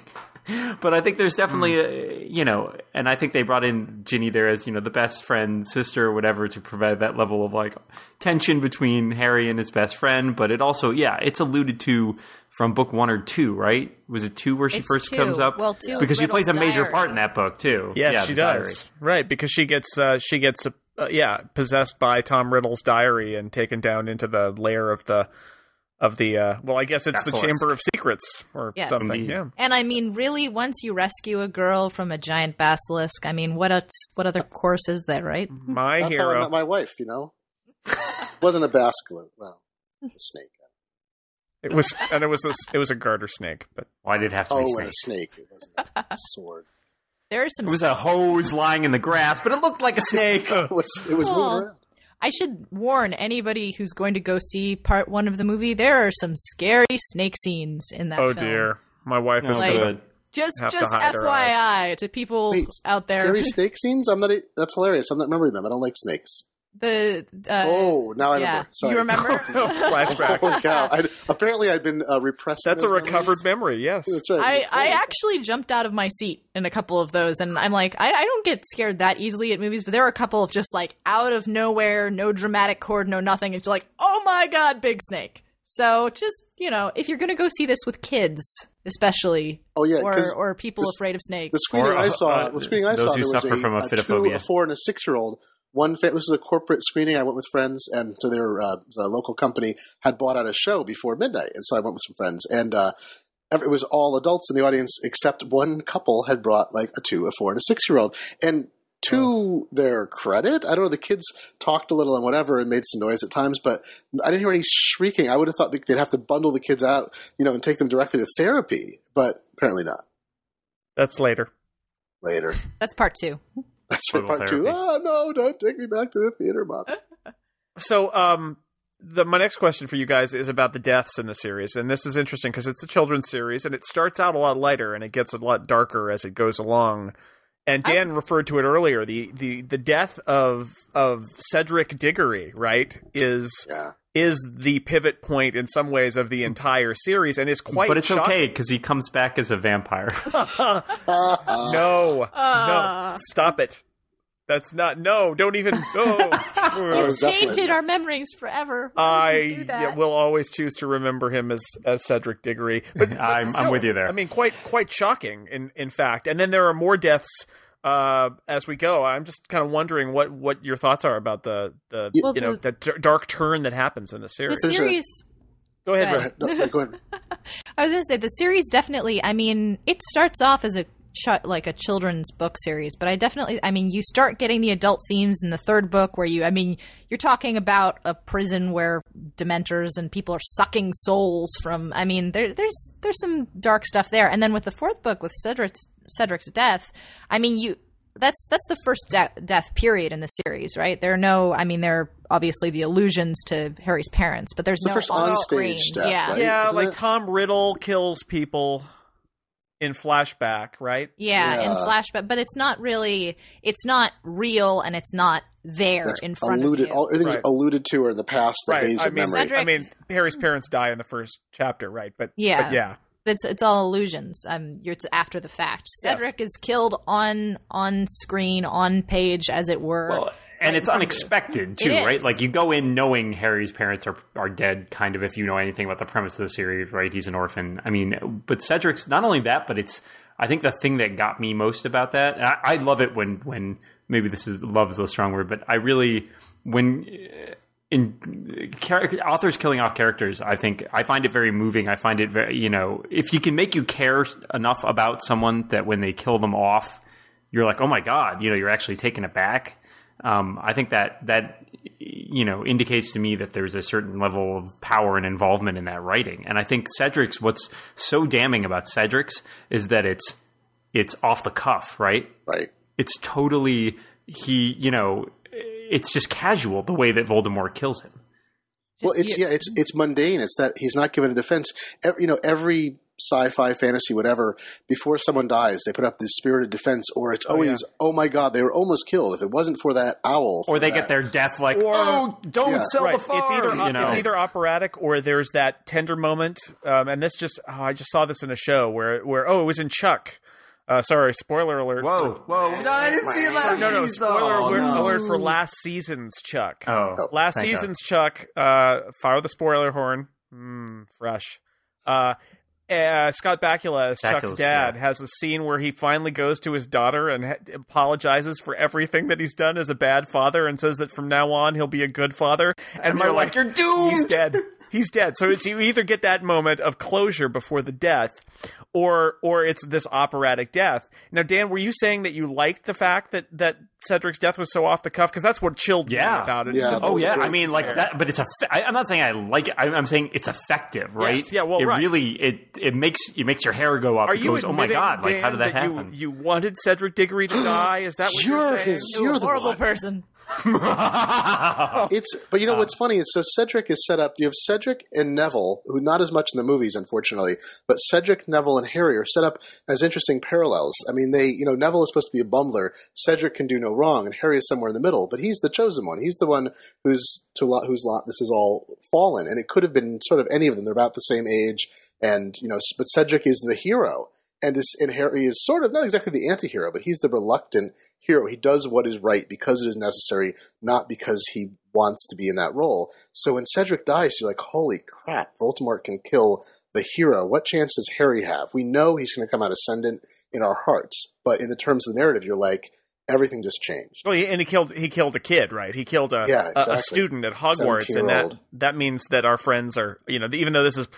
but I think there's definitely a, you know, and I think they brought in Ginny there as you know the best friend, sister, or whatever, to provide that level of like tension between Harry and his best friend. But it also, yeah, it's alluded to from book one or two, right? Was it two where she It's first two. comes up? Well, two because she plays a major diary. part in that book too. Yes, Yeah, she the diary. does. Right, because she gets uh, she gets uh, yeah possessed by Tom Riddle's diary and taken down into the lair of the of the uh, well, I guess it's the Chamber of Secrets or Yes. something. Yeah. And I mean, really, once you rescue a girl from a giant basilisk, I mean, what else, what other course is there, right? My That's how I hero. met my wife. You know, wasn't a basilisk. Well, a snake. It was, and it was a, it was a garter snake. But Why did it have to be Oh, and a snake? snake. It wasn't a sword. There are some. It was a hose lying in the grass, but it looked like a snake. It was. It was moving around. I should warn anybody who's going to go see part one of the movie. There are some scary snake scenes in that. oh film. dear, my wife is Like- gonna. Just, Have to just hide her FYI to people Wait, out there. Scary snake scenes. I'm not. e- That's hilarious. I'm not remembering them. I don't like snakes. The uh, oh, now I yeah, remember. Sorry. you remember? Flashback. Holy cow! I'd, apparently, I'd been uh, repressed. That's a recovered memory. Yes. That's right. I, I actually jumped out of my seat in a couple of those, and I'm like, I, I don't get scared that easily at movies, but there are a couple of just like out of nowhere, no dramatic chord, no nothing. It's like, oh my god, big snake. So just you know, if you're gonna go see this with kids, especially, Oh yeah, or 'cause or people this- afraid of snakes, the screening Or, I saw. uh, the screening I those saw. who There was suffer a, from a two, ophidiophobia. a four, and a six-year-old. One fa- this was a corporate screening. I went with friends, and to their uh, the local company had bought out a show before midnight, and so I went with some friends, and uh, ev- it was all adults in the audience except one couple had brought like a two, a four, and a six-year-old, and. To their credit, I don't know. The kids talked a little and whatever, and made some noise at times, but I didn't hear any shrieking. I would have thought they'd have to bundle the kids out, you know, and take them directly to therapy, but apparently not. That's later. Later, that's part two. That's Total part two. therapy. Oh no! Don't take me back to the theater, mom. So, um, the my next question for you guys is about the deaths in the series, and this is interesting because it's a children's series, and it starts out a lot lighter and it gets a lot darker as it goes along. And Dan referred to it earlier. The, the the death of of Cedric Diggory, right, is Yeah. Is the pivot point in some ways of the entire series, and is quite. but it's shocking. okay because he comes back as a vampire. No, Uh. no, stop it. That's not. No, don't even. No. That was Tainted our memories forever. Why would you I do that? yeah, will always choose to remember him as as Cedric Diggory. But, but I'm- I'm with you there. I mean, quite quite shocking in in fact. And then there are more deaths uh, as we go. I'm just kind of wondering what what your thoughts are about the the Well, you know the- the dark turn that happens in the the series. There's a- series. go ahead. Go ahead. No, no, go ahead. I was going to say the series definitely. I mean, it starts off as a ch- like a children's book series, but I definitely. I mean, you start getting the adult themes in the third book, where you. I mean, you're talking about a prison where dementors and people are sucking souls from. I mean, there, there's there's some dark stuff there, and then with the fourth book with Cedric's Cedric's death, I mean, you. That's that's the first de- death period in the series, right? There are no, I mean, there are obviously the allusions to Harry's parents, but there's the no first on-screen. onstage death, yeah, right? yeah, Isn't like it? Tom Riddle kills people in flashback, right? Yeah, in flashback, but it's not really. It's not real, and it's not there It's in front alluded, of you. all, everything's Right. alluded to or in the past, the Right. haze I of mean, memory. Cedric- I mean, Harry's parents die in the first chapter, right? But Yeah. but yeah. But it's it's all illusions. Um, you're, it's after the fact. Yes. Cedric is killed on on screen, on page, as it were. Well, and it's unexpected too, It right? Like you go in knowing Harry's parents are are dead, kind of. If you know anything about the premise of the series, right? He's an orphan. I mean, but Cedric's not only that, but it's. I think the thing that got me most about that, and I, I love it when when maybe this is love is a strong word, but I really when uh, in char- authors killing off characters, I think I find it very moving. I find it very, you know, if you can make you care enough about someone that when they kill them off, you're like, oh my god, you know, you're actually taken aback. Um, I think that that you know indicates to me that there's a certain level of power and involvement in that writing. And I think Cedric's what's so damning about Cedric's is that it's it's off the cuff, right? right. It's totally he, you know, it's just casual the way that Voldemort kills him. Well, it's yeah, it's it's mundane. It's that he's not given a defense. Every, you know, every sci-fi, fantasy, whatever. Before someone dies, they put up this spirited defense, or it's always, oh, my god, they were almost killed. If it wasn't for that owl, Or they that- get their death like, Or- oh, don't Yeah. sell right. the farm. It's either you know? it's either operatic or there's that tender moment. Um, and this just oh, I just saw this in a show where where oh it was in Chuck. Uh, sorry, spoiler alert. Whoa, whoa! No, I didn't see that. No, no, spoiler oh, alert, no. alert for last season's Chuck. Oh, last thank God. season's Chuck. Uh, fire the spoiler horn. Mm, fresh. Uh, uh, Scott Bakula as Chuck's dad yeah. has a scene where he finally goes to his daughter and ha- apologizes for everything that he's done as a bad father and says that from now on he'll be a good father. And, you're my like, "You're doomed!" He's dead. He's dead. So it's you either get that moment of closure before the death, or or it's this operatic death. Now, Dan, were you saying that you liked the fact that that Cedric's death was so off the cuff? Because that's what chilled me Yeah. about it. Yeah. Oh yeah, I mean like that, but it's a. I, I'm not saying I like it. I- I'm saying it's effective, right? Yes, yeah, well, it right. really it it makes it makes your hair go up. Are it you goes, oh my admitting, god, like how did that, you, happen? you wanted Cedric Diggory to die? Is that what you're, You're saying? his- You're You're a the horrible one. person. It's but you know what's funny is so Cedric is set up. You have Cedric and Neville, who not as much in the movies, unfortunately, but Cedric, Neville, and Harry are set up as interesting parallels. I mean, they you know Neville is supposed to be a bumbler. Cedric can do no wrong, and Harry is somewhere in the middle. But he's the chosen one. He's the one who's to lot whose lot this is all fallen. And it could have been sort of any of them. They're about the same age, and you know, but Cedric is the hero. And, is, and Harry is sort of not exactly the anti-hero, but he's the reluctant hero. He does what is right because it is necessary, not because he wants to be in that role. So when Cedric dies, you're like, holy crap, Voldemort can kill the hero. What chance does Harry have? We know he's going to come out ascendant in our hearts, but in the terms of the narrative, you're like, everything just changed. Well, and he killed he killed a kid, right? He killed a Yeah, a- a, student at Hogwarts, and that that means that our friends are you know even though this is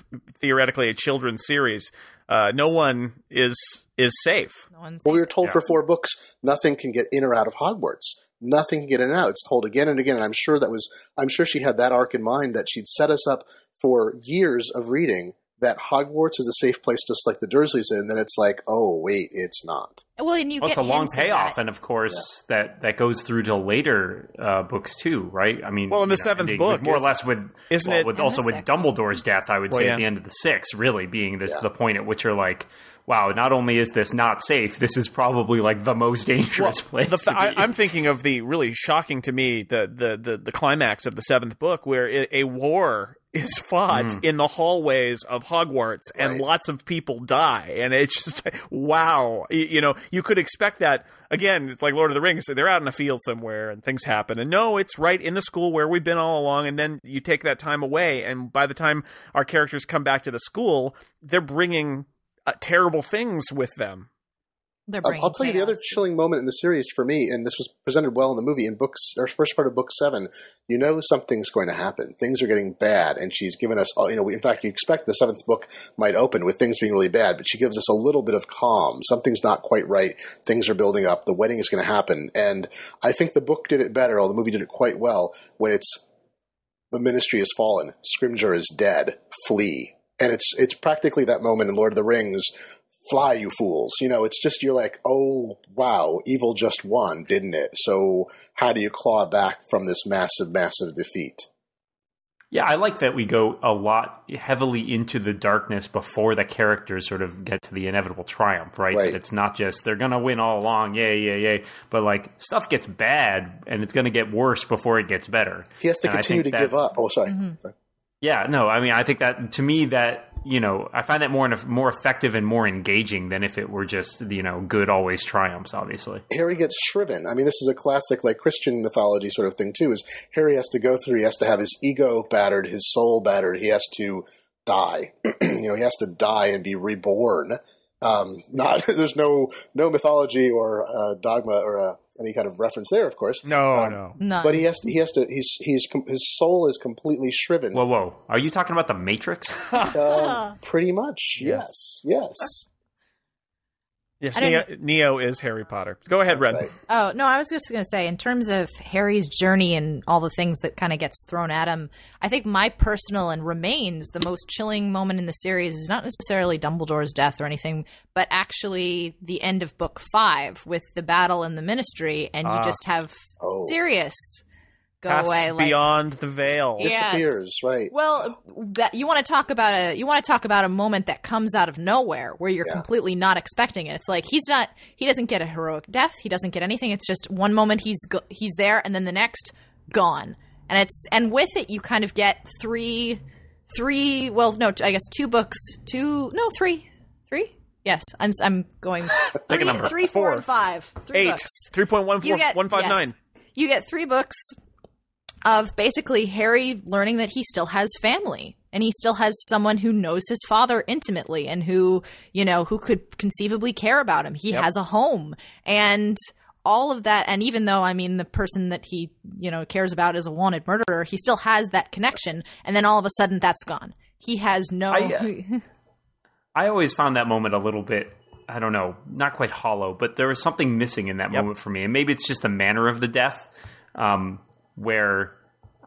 theoretically a children's series, uh, no one is is safe. No one's Well, we were told Yeah. for four books, nothing can get in or out of Hogwarts. Nothing can get in and out. It's told again and again. And I'm sure that was, I'm sure she had that arc in mind that she'd set us up for years of reading that Hogwarts is a safe place just like the Dursleys in. Then it's like, oh, wait, it's not. well, and you Well, get it's a long payoff, that. and of course that that goes through to later uh, books too, right? I mean, Well, in the know, seventh ending book, with more or less with isn't well, it- with also with. Dumbledore's death, I would Well, say yeah. at the end of the sixth, really being the, Yeah. the point at which you're like, wow, not only is this not safe, this is probably like the most dangerous place. The, to I, be. I'm thinking of the really shocking to me the the the, the climax of the seventh book where a, a war is fought Mm. in the hallways of Hogwarts and Right. lots of people die. And it's just wow. You, know you could expect that again it's like Lord of the Rings So they're out in a field somewhere and things happen. And no it's right in the school where we've been all along. And then you take that time away. And by the time our characters come back to the school they're bringing uh, terrible things with them They're Um, I'll tell you the other chilling moment in the series for me, and this was presented well in the movie in books, or first part of book seven. You know something's going to happen. Things are getting bad, and she's given us. all You know, we, in fact, you expect the seventh book might open with things being really bad, but she gives us a little bit of calm. Something's not quite right. Things are building up. The wedding is going to happen, and I think the book did it better, or the movie did it quite well when it's the ministry has fallen, Scrimgeour is dead, flee, and it's it's practically that moment in Lord of the Rings fly you fools you know it's just you're like oh wow evil just won didn't it so how do you claw back from this massive massive defeat Yeah, I like that we go a lot heavily into the darkness before the characters sort of get to the inevitable triumph, right? Right. That it's not just they're gonna win all along, yay, yay, yay, but like stuff gets bad and it's gonna get worse before it gets better. he has to And continue to think give up oh sorry mm-hmm. Sorry. Yeah, no, I mean, I think that to me that you know, I find that more more effective and more engaging than if it were just you know good always triumphs. Obviously, harry gets shriven. I mean this is a classic like christian mythology sort of thing too is harry has to go through he has to have his ego battered his soul battered he has to die. You know he has to die and be reborn. Um, not there's no no mythology or uh, dogma or uh, any kind of reference there of course. No Um, no. None. but he has to he has to he's he's his soul is completely shriven. Whoa, whoa, are you talking about the Matrix? Um, pretty much. Yes yes. yes I don't Neo, Neo is Harry Potter go ahead Red Right. Oh no, I was just going to say, in terms of Harry's journey and all the things that kind of gets thrown at him, I think my personal and remains the most chilling moment in the series is not necessarily Dumbledore's death or anything, but actually the end of book five with the battle in the Ministry, and you Ah. just have Oh. Sirius go Pass away. Like, beyond the veil Yeah. Yes. disappears right well, that you want to talk about a you want to talk about a moment that comes out of nowhere where you're Yeah. completely not expecting it. It's like he's not he doesn't get a heroic death. He doesn't get anything. It's just one moment he's go, he's there and then the next gone. And it's and with it you kind of get three three well no I guess two books two no three three yes I'm I'm going Pick a three, number. three four Four. and five three eight books three point one you four get one five nine. yes. You get three books of basically Harry learning that he still has family and he still has someone who knows his father intimately and who you know who could conceivably care about him. He Yep. has a home and all of that, and even though I mean the person that he you know cares about is a wanted murderer, he still has that connection, and then all of a sudden that's gone. He has no. I, I always found that moment a little bit. I don't know, not quite hollow, but there was something missing in that Yep. moment for me, and maybe it's just the manner of the death, um, where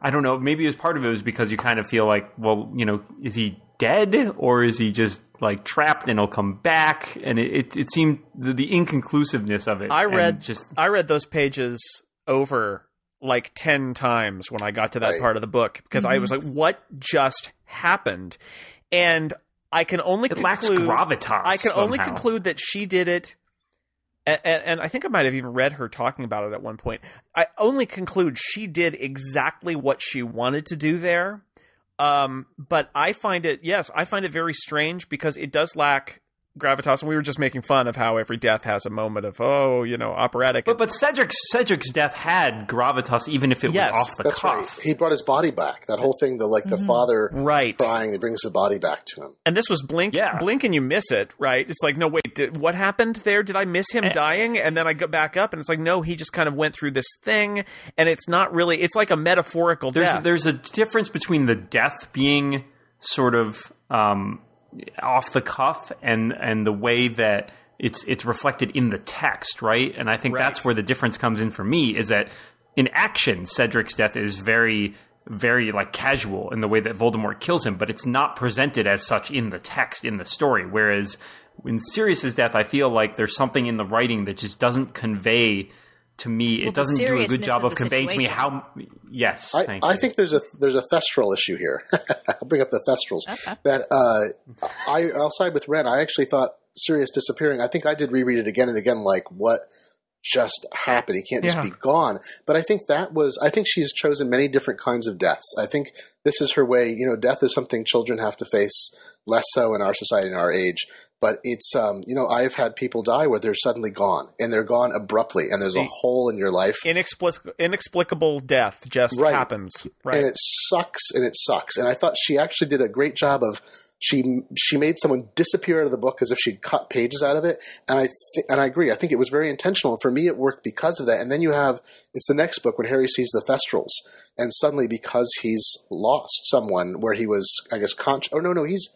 I don't know. Maybe as part of it was because you kind of feel like, well, you know, is he dead or is he just like trapped and he'll come back? And it it, it seemed the, the inconclusiveness of it. I read just I read those pages over like 10 times when I got to that Right. part of the book because I was mm-hmm. like what just happened and I can only it lacks conclude gravitas. I can only conclude that she did it and, and I think I might have even read her talking about it at one point. I only conclude she did exactly what she wanted to do there. Um, but I find it, yes, I find it very strange because it does lack gravitas. And we were just making fun of how every death has a moment of, oh, you know, operatic. But but Cedric's Cedric's death had gravitas, even if it Yes, was off the That's cuff. right. He brought his body back. That whole thing, the like the father right. crying, he brings the body back to him. And this was blink, Yeah. blink, and you miss it, right? It's like, no, wait, did, what happened there? Did I miss him Eh. dying? And then I go back up, and it's like, no, he just kind of went through this thing, and it's not really. It's like a metaphorical there's death. there's a difference between the death being sort of um, off the cuff and and the way that it's it's reflected in the text, right? And I think that's where the difference comes in for me is that in action, Cedric's death is very very like casual in the way that Voldemort kills him, but it's not presented as such in the text in the story. Whereas in Sirius's death, I feel like there's something in the writing that just doesn't convey to me. Well, it doesn't do a good job of of the conveying to me how. Yes, I, thank I you. think there's a there's a thestral issue here. I'll bring up the thestrals. Okay. That uh, I I'll side with Ren. I actually thought Sirius disappearing. I think I did reread it again and again. Like what just happened? He can't just Yeah. be gone. But I think that was. I think she's chosen many different kinds of deaths. I think this is her way. You know, death is something children have to face less so in our society in our age. But it's um, you know I've had people die where they're suddenly gone and they're gone abruptly and there's a hole in your life Inexplic- inexplicable death just Right. happens. Right. and it sucks and it sucks. And I thought she actually did a great job of she she made someone disappear out of the book as if she'd cut pages out of it. And I th- and I agree. I think it was very intentional. For me, it worked because of that. And then you have it's the next book when Harry sees the Thestrals, and suddenly because he's lost someone where he was, I guess, conscious. Oh no, no, he's.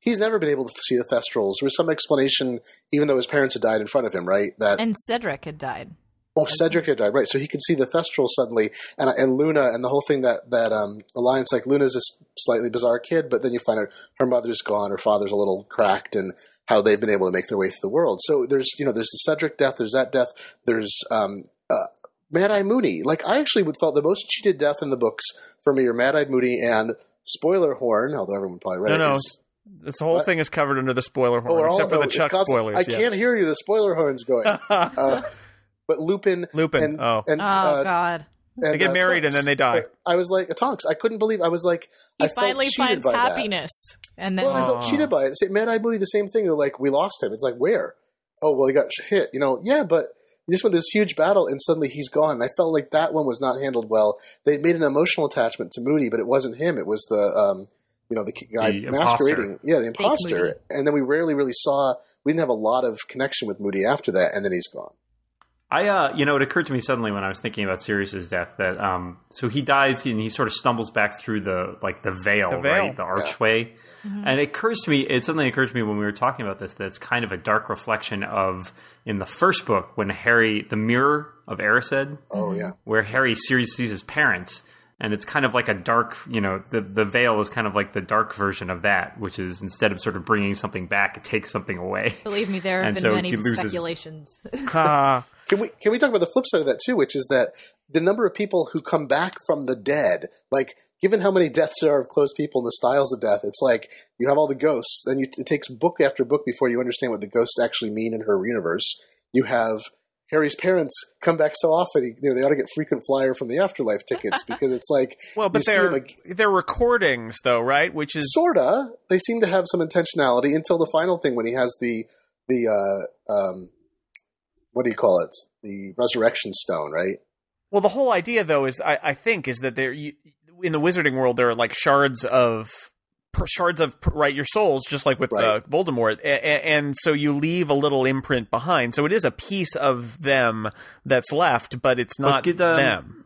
He's never been able to see the Thestrals. There was some explanation, even though his parents had died in front of him, right? That and Cedric had died. Oh, Cedric had died, right? So he could see the Thestral suddenly, and and Luna, and the whole thing that that um, alliance. Like Luna's this slightly bizarre kid, but then you find out her mother's gone, her father's a little cracked, and how they've been able to make their way through the world. So there's you know there's the Cedric death, there's that death, there's um, uh, Mad Eye Moody. Like I actually would thought the most cheated death in the books for me are Mad Eye Moody and Spoiler Horn, although everyone probably read No, it. no. is- This whole What? thing is covered under the spoiler horn, oh, we're all- except for oh, the it's Chuck constant- spoilers. I yeah. can't hear you. The spoiler horn's going. uh, but Lupin, Lupin. and, oh, and Oh uh, God! and, They get uh, married and then they die. I was like, Tonks. I couldn't believe. I was like, He I finally cheated finds by that. happiness, and then Well, I felt cheated by it. Say, Mad Eye Moody, the same thing. They're like, we lost him. It's like, where? Oh, well, he got hit. You know, yeah, but you just went this huge battle and suddenly he's gone. And I felt like that one was not handled well. They made an emotional attachment to Moody, but it wasn't him. It was the, um, you know, the guy The masquerading. Yeah, the imposter. And then we rarely really saw. We didn't have a lot of connection with Moody after that, and then he's gone. I, uh, you know, it occurred to me suddenly when I was thinking about Sirius's death that, um, so he dies and he sort of stumbles back through the like the veil, The veil. right, the archway, and it occurs to me, it suddenly occurred to me when we were talking about this that it's kind of a dark reflection of in the first book when Harry, the mirror of Erised, Oh yeah. where Harry sees sees his parents, and it's kind of like a dark, you know, the the veil is kind of like the dark version of that, which is instead of sort of bringing something back, it takes something away. believe me, there have And been so many loses- speculations. Can we can we talk about the flip side of that too, which is that the number of people who come back from the dead, like given how many deaths there are of close people and the styles of death, it's like you have all the ghosts. Then you, it takes book after book before you understand what the ghosts actually mean in her universe. You have Harry's parents come back so often, you know, they ought to get frequent flyer from the afterlife tickets because it's like well, but they're ag- they're recordings though, right? Which is sorta. They seem to have some intentionality until the final thing when he has the the uh, um, what do you call it? The resurrection stone, right? well, the whole idea though is I, I think is that there in the wizarding world there are like shards of shards of right your souls, just like with uh, Voldemort, a- a- and so you leave a little imprint behind. So it is a piece of them that's left, but it's not get, um, them.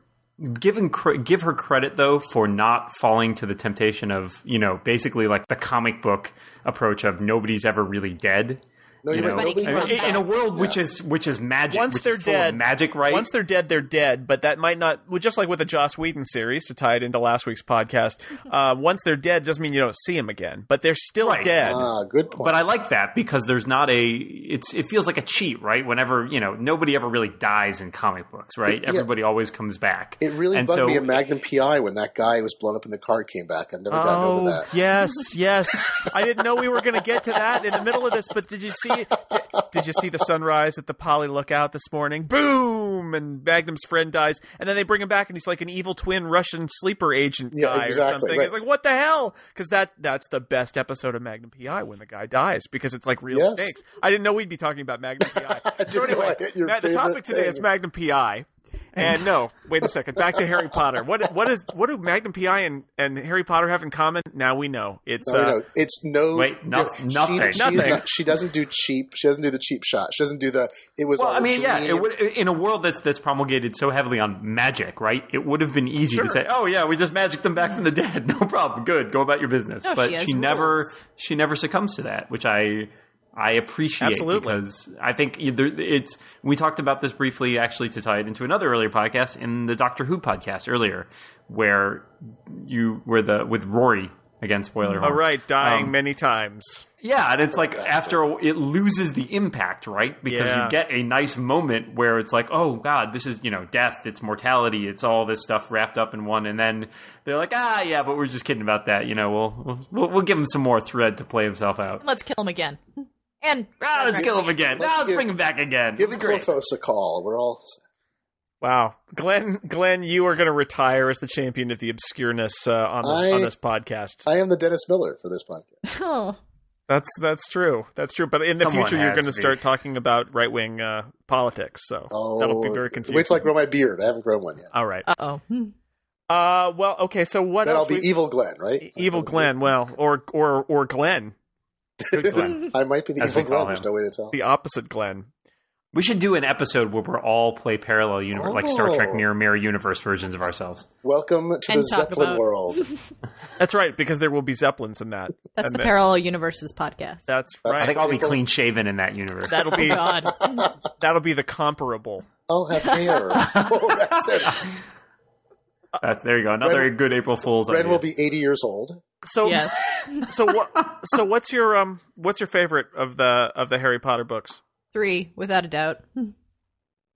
given cre- give her credit though for not falling to the temptation of you know basically like the comic book approach of nobody's ever really dead. No, You you're know, right. Nobody can comes in, in a back. world which is which is magic. Once which they're is full of dead, magic, right? Once they're dead, they're dead. But that might not. Well, just like with the Joss Whedon series, to tie it into last week's podcast. Uh, once they're dead, doesn't mean you don't see them again. But they're still Right. dead. Ah, good point. but I like that because there's not a it's it feels like a cheat, right? Whenever you know nobody ever really dies in comic books, right? Yeah. Everybody always comes back. it really and bugged so, me in Magnum PI when that guy was blown up in the car came back. I've never gotten Oh over that. yes, yes. I didn't know we were going to get to that in the middle of this. But did you see? Did, did you see the sunrise at the Pali Lookout this morning? Boom! And Magnum's friend dies, and then they bring him back, and he's like an evil twin Russian sleeper agent Yeah, guy or something. right. It's like what the hell? Because that that's the best episode of Magnum PI when the guy dies because it's like real Yes. stakes. I didn't know we'd be talking about Magnum PI. so anyway, I hit your Matt, the topic today is. Magnum PI. And no, wait a second. Back to Harry Potter. What what is what do Magnum PI and, and Harry Potter have in common? Now we know. It's No, uh, no, it's no. Wait, no- she- nothing. she's Nothing. not- she doesn't do cheap. She doesn't do the cheap shot. She doesn't do the. It was. Well, all I mean, yeah, it would in a world that's that's promulgated so heavily on magic, right? It would have been easy Sure. to say, "Oh yeah, we just magicked them back from the dead. No problem. Good. Go about your business." No, but she has never she never succumbs to that, which I I appreciate Absolutely. because I think it's we talked about this briefly actually to tie it into another earlier podcast in the Doctor Who podcast earlier where you were the with Rory again spoiler all horn. right, dying Um, many times. yeah, and it's like after a- it loses the impact, right? Because Yeah. you get a nice moment where it's like, oh god, this is you know death, it's mortality, it's all this stuff wrapped up in one, and then they're like, ah, yeah, but we're just kidding about that. You know, we'll we'll, we'll give him some more thread to play himself out. Let's kill him again. And Ah, let's kill him again. Let's Now let's give- bring him back again. Give It'd be great. Clefos a call. We're all. Wow, Glenn, Glenn, you are going to retire as the champion of the obscureness uh, on this, I- on this podcast. I am the Dennis Miller for this podcast. Oh, That's that's true. That's true. But in the Someone future, you're going to to start talking about right wing uh, politics. So Oh, that'll be very confusing. Wait till I grow my beard. I haven't grown one yet. All right. uh oh. Uh, well, okay. So what Then I'll be we- Evil Glenn, right? Evil Glenn. Well, or or or Glenn, Good Glenn. I might be the Evil Glenn. There's no way to tell. the opposite Glenn. We should do an episode where we're all play parallel universe, like Star Trek Oh. Mirror Mirror universe versions of ourselves. Welcome to And the talk Zeppelin about- world. That's right, because there will be zeppelins in that. That's And the that- Parallel Universes podcast. That's That's- right. I think I'll be clean shaven in that universe. that'll oh be God. that'll be the comparable. I'll have hair. oh, that's it. That's there you go. Another Ren- good April Fool's. Ren idea. will be 80 years old. So yes. so what? So what's your um? What's your favorite of the of the Harry Potter books? Three, without a doubt.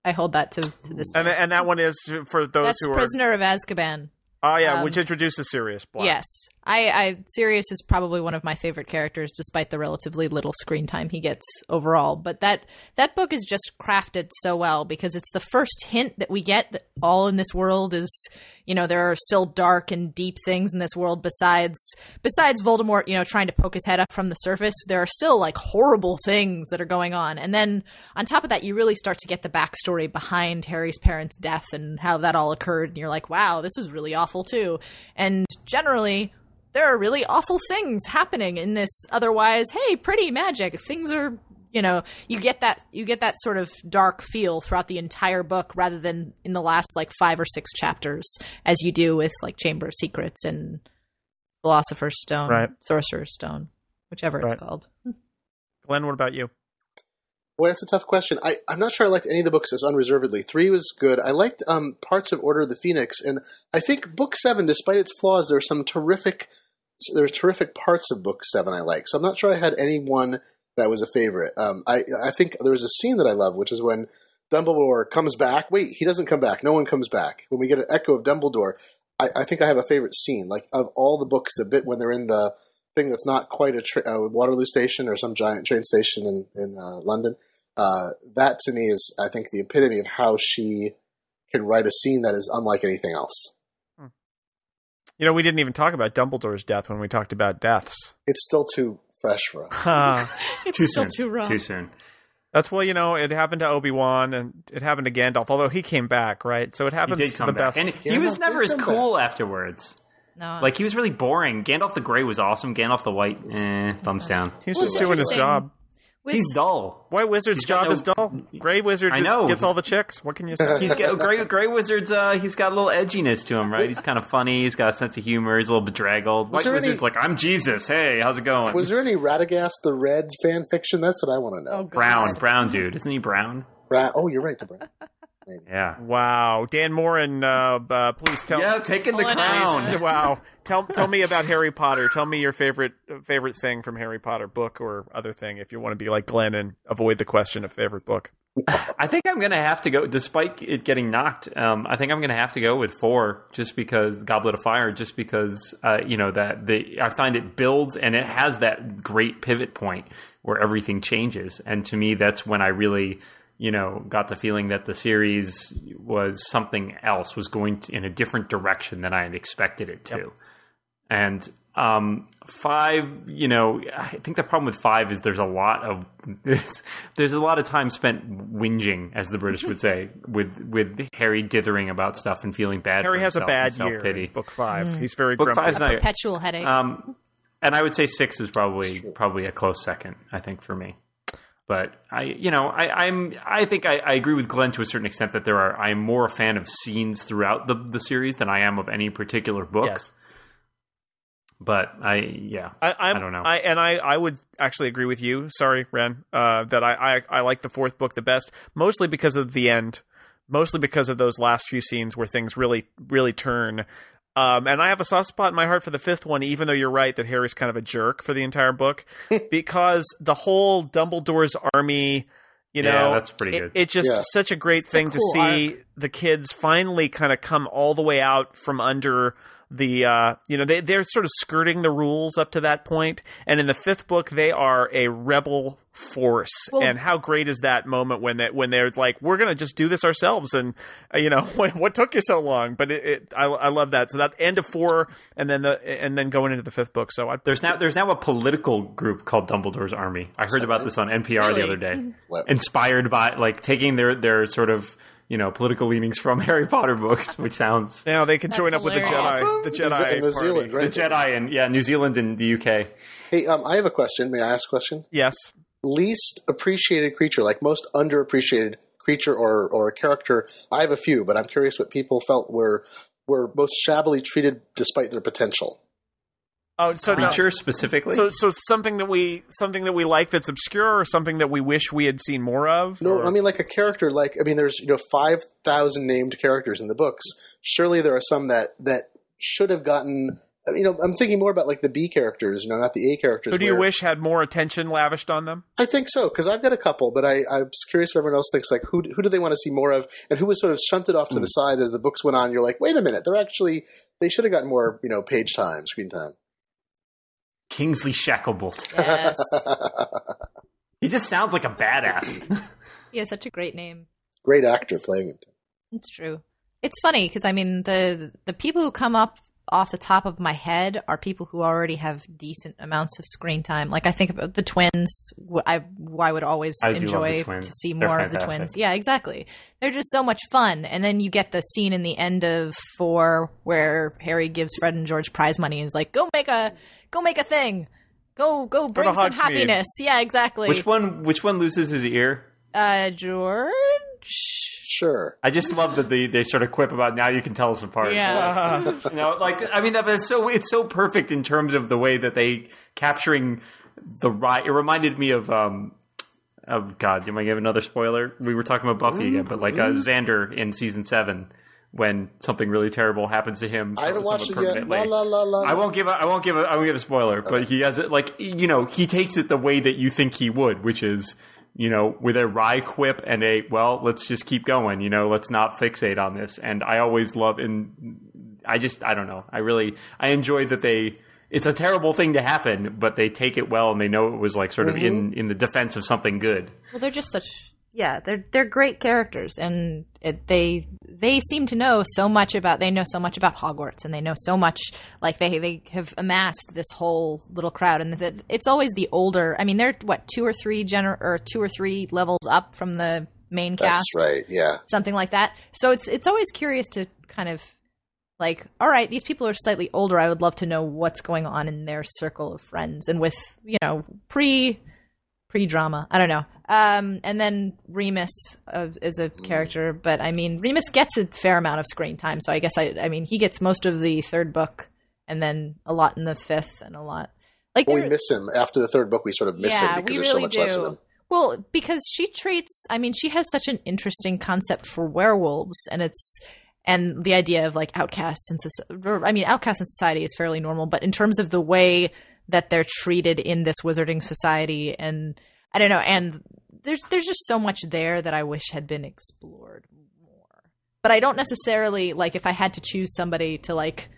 I hold that to, to this. And and that one is for those That's who are. Prisoner of Azkaban. Oh yeah, um, which introduces Sirius Black. Yes, I, I Sirius is probably one of my favorite characters, despite the relatively little screen time he gets overall. But that that book is just crafted so well because it's the first hint that we get that all in this world is, you know, there are still dark and deep things in this world besides besides Voldemort, you know, trying to poke his head up from the surface. There are still like horrible things that are going on, and then on top of that, you really start to get the backstory behind Harry's parents' death and how that all occurred. And you're like, wow, this is really awful too. And generally, there are really awful things happening in this otherwise, hey, pretty magic. Things are, you know, you get that you get that sort of dark feel throughout the entire book rather than in the last like 5 or 6 chapters as you do with like Chamber of Secrets and Philosopher's Stone, Right. Sorcerer's Stone, whichever Right. it's called. Glenn, what about you? Boy, that's a tough question. I, I'm not sure I liked any of the books as unreservedly. Three was good. I liked um, parts of Order of the Phoenix, and I think Book Seven, despite its flaws, there were some terrific. There's terrific parts of Book Seven I like. So I'm not sure I had any one that was a favorite. Um, I I think there was a scene that I love, which is when Dumbledore comes back. Wait, he doesn't come back. No one comes back. When we get an echo of Dumbledore, I, I think I have a favorite scene. Like of all the books, the bit when they're in the thing that's not quite a tra- uh, Waterloo station or some giant train station in in uh, London. Uh, that to me is, I think, the epitome of how she can write a scene that is unlike anything else. You know, we didn't even talk about Dumbledore's death when we talked about deaths. It's still too fresh for us. Huh. It's Too still soon. too raw. Too soon. That's well, you know, it happened to Obi Wan and it happened to Gandalf. Although he came back, right? So it He happens did to come the back, best. and he Yeah, was never as come cool afterwards. No. Like he was really boring. Gandalf the Grey was awesome. Gandalf the White, eh, thumbs down. He's Well, just doing his job. With- He's dull. White Wizard's He's job no- is dull. Gray Wizard I just know. gets all the chicks. What can you say? He's got Grey, Grey Wizard's. Uh, he's got a little edginess to him, right? He's kind of funny. He's got a sense of humor. He's a little bedraggled. White there any- Wizard's like, I'm Jesus. Hey, how's it going? Was there any Radagast the Red fan fiction? That's what I want to know. Oh, brown, brown dude, isn't he brown? Ra- oh, you're right. The brown. Yeah. wow, Dan Moren, uh, uh, please tell. Yeah, taking the Pulling out. crown. wow. Tell tell me about Harry Potter. Tell me your favorite favorite thing from Harry Potter, book or other thing. If you want to be like Glenn and avoid the question of favorite book. I think I'm gonna have to go, despite it getting knocked. Um, I think I'm gonna have to go with four, just because Goblet of Fire, just because uh, you know that the I find it builds and it has that great pivot point where everything changes, and to me, that's when I really, you know, got the feeling that the series was something else, was going to, in a different direction than I had expected it to, and. Um, five, you know, I think the problem with five is there's a lot of there's a lot of time spent whinging, as the British would say, with with Harry dithering about stuff and feeling bad. Harry for has a bad year. self-pity. in Book five. He's very Book grumpy. five's not. Perpetual headache. Um, and I would say six is probably probably a close second. I think for me. But I, you know, I, I'm, I think I, I agree with Glenn to a certain extent that there are. I'm more a fan of scenes throughout the the series than I am of any particular book. Yes. But I, yeah, I, I'm, I don't know. I, and I, I would actually agree with you. Sorry, Ren. Uh, that I, I, I like the fourth book the best, mostly because of the end, mostly because of those last few scenes where things really, really turn. Um, and I have a soft spot in my heart for the fifth one, even though you're right that Harry's kind of a jerk for the entire book, because the whole Dumbledore's army. You Yeah, know, that's pretty it- good. It's just Yeah. such a great It's a thing cool to see the kids finally kind of come all the way out from under the uh you know they they're sort of skirting the rules up to that point. And in the fifth book they are a rebel force. Well- and how great is that moment when they when they're like we're gonna just do this ourselves and uh, you know what, what took you so long? But it, it I, I love that. So that end of four and then the and then going into the fifth book. So I There's now there's now a political group called Dumbledore's Army. I heard about this on NPR the other day. Inspired by like taking their their sort of you know political leanings from Harry Potter books, which sounds now they can That's join up with the hilarious. Jedi the Jedi Ze- New party. Zealand, the? Jedi and yeah New Zealand and the UK. Hey, um, I have a question. May I ask a question? yes Least appreciated creature, like most underappreciated creature or or character. I have a few, but I'm curious what people felt were were most shabbily treated despite their potential. Oh so now- Creature specifically. So, so something that we something that we like that's obscure, or something that we wish we had seen more of. No, or- I mean like a character. Like I mean, there's you know five thousand named characters in the books. Surely there are some that that should have gotten. You know, I'm thinking more about like the B characters, you know, not the A characters. who do you wish had more attention lavished on them? I think so because I've got a couple, but I, I'm curious what everyone else thinks like who who do they want to see more of, and who was sort of shunted off to the hmm. side as the books went on. You're like, wait a minute, they're actually they should have gotten more you know page time, screen time. Kingsley Shacklebolt. yes. He just sounds like a badass. he has such a great name. Great actor playing it. It's true. It's funny because I mean the the people who come up off the top of my head are people who already have decent amounts of screen time. Like I think about the twins. wh- I I would always I do love the enjoy to see They're more of the twins. Yeah, exactly. They're just so much fun. And then you get the scene in the end of four where Harry gives Fred and George prize money and is like, "Go make a go make a thing." Go go bring some Hogsmeade. happiness. Yeah, exactly. which one? Which one loses his ear? Uh George? Sure. I just love that they, they sort of quip about now you can tell us apart. Yeah. you know, like I mean, that but it's so it's so perfect in terms of the way that they capturing the right. It reminded me of um, oh God, am I give another spoiler? We were talking about Buffy again, but like uh, Xander in season seven when something really terrible happens to him. I haven't watched it yet. permanently. La la la la. I won't give a, I won't give a, I won't give a spoiler, but he has it like you know he takes it the way that you think he would, which is you know with a wry quip and a well let's just keep going, you know let's not fixate on this. And I always love and I just I don't know I really I enjoy that they it's a terrible thing to happen, but they take it well and they know it was like sort of mm-hmm. in in the defense of something good. Well, they're just such yeah, they're they're great characters, and it, they they seem to know so much about they know so much about Hogwarts, and they know so much like they they have amassed this whole little crowd, and the, it's always the older. I mean, they're what two or three gener or two or three levels up from the main That's cast, right. Yeah. something like that. So it's it's always curious to kind of like, all right, these people are slightly older. I would love to know what's going on in their circle of friends and with, you know, pre pre drama. I don't know. Um, and then Remus uh, is a character, but I mean, Remus gets a fair amount of screen time, so I guess I, I mean, he gets most of the third book, and then a lot in the fifth, and a lot like When we miss him after the third book, we sort of miss yeah, him because there's really so much do. less of him. Well, because she treats, I mean, she has such an interesting concept for werewolves, and it's and the idea of like outcasts and soci- I mean, outcasts in society is fairly normal, but in terms of the way that they're treated in this wizarding society, and I don't know, and there's there's just so much there that I wish had been explored more. But I don't necessarily like if I had to choose somebody to like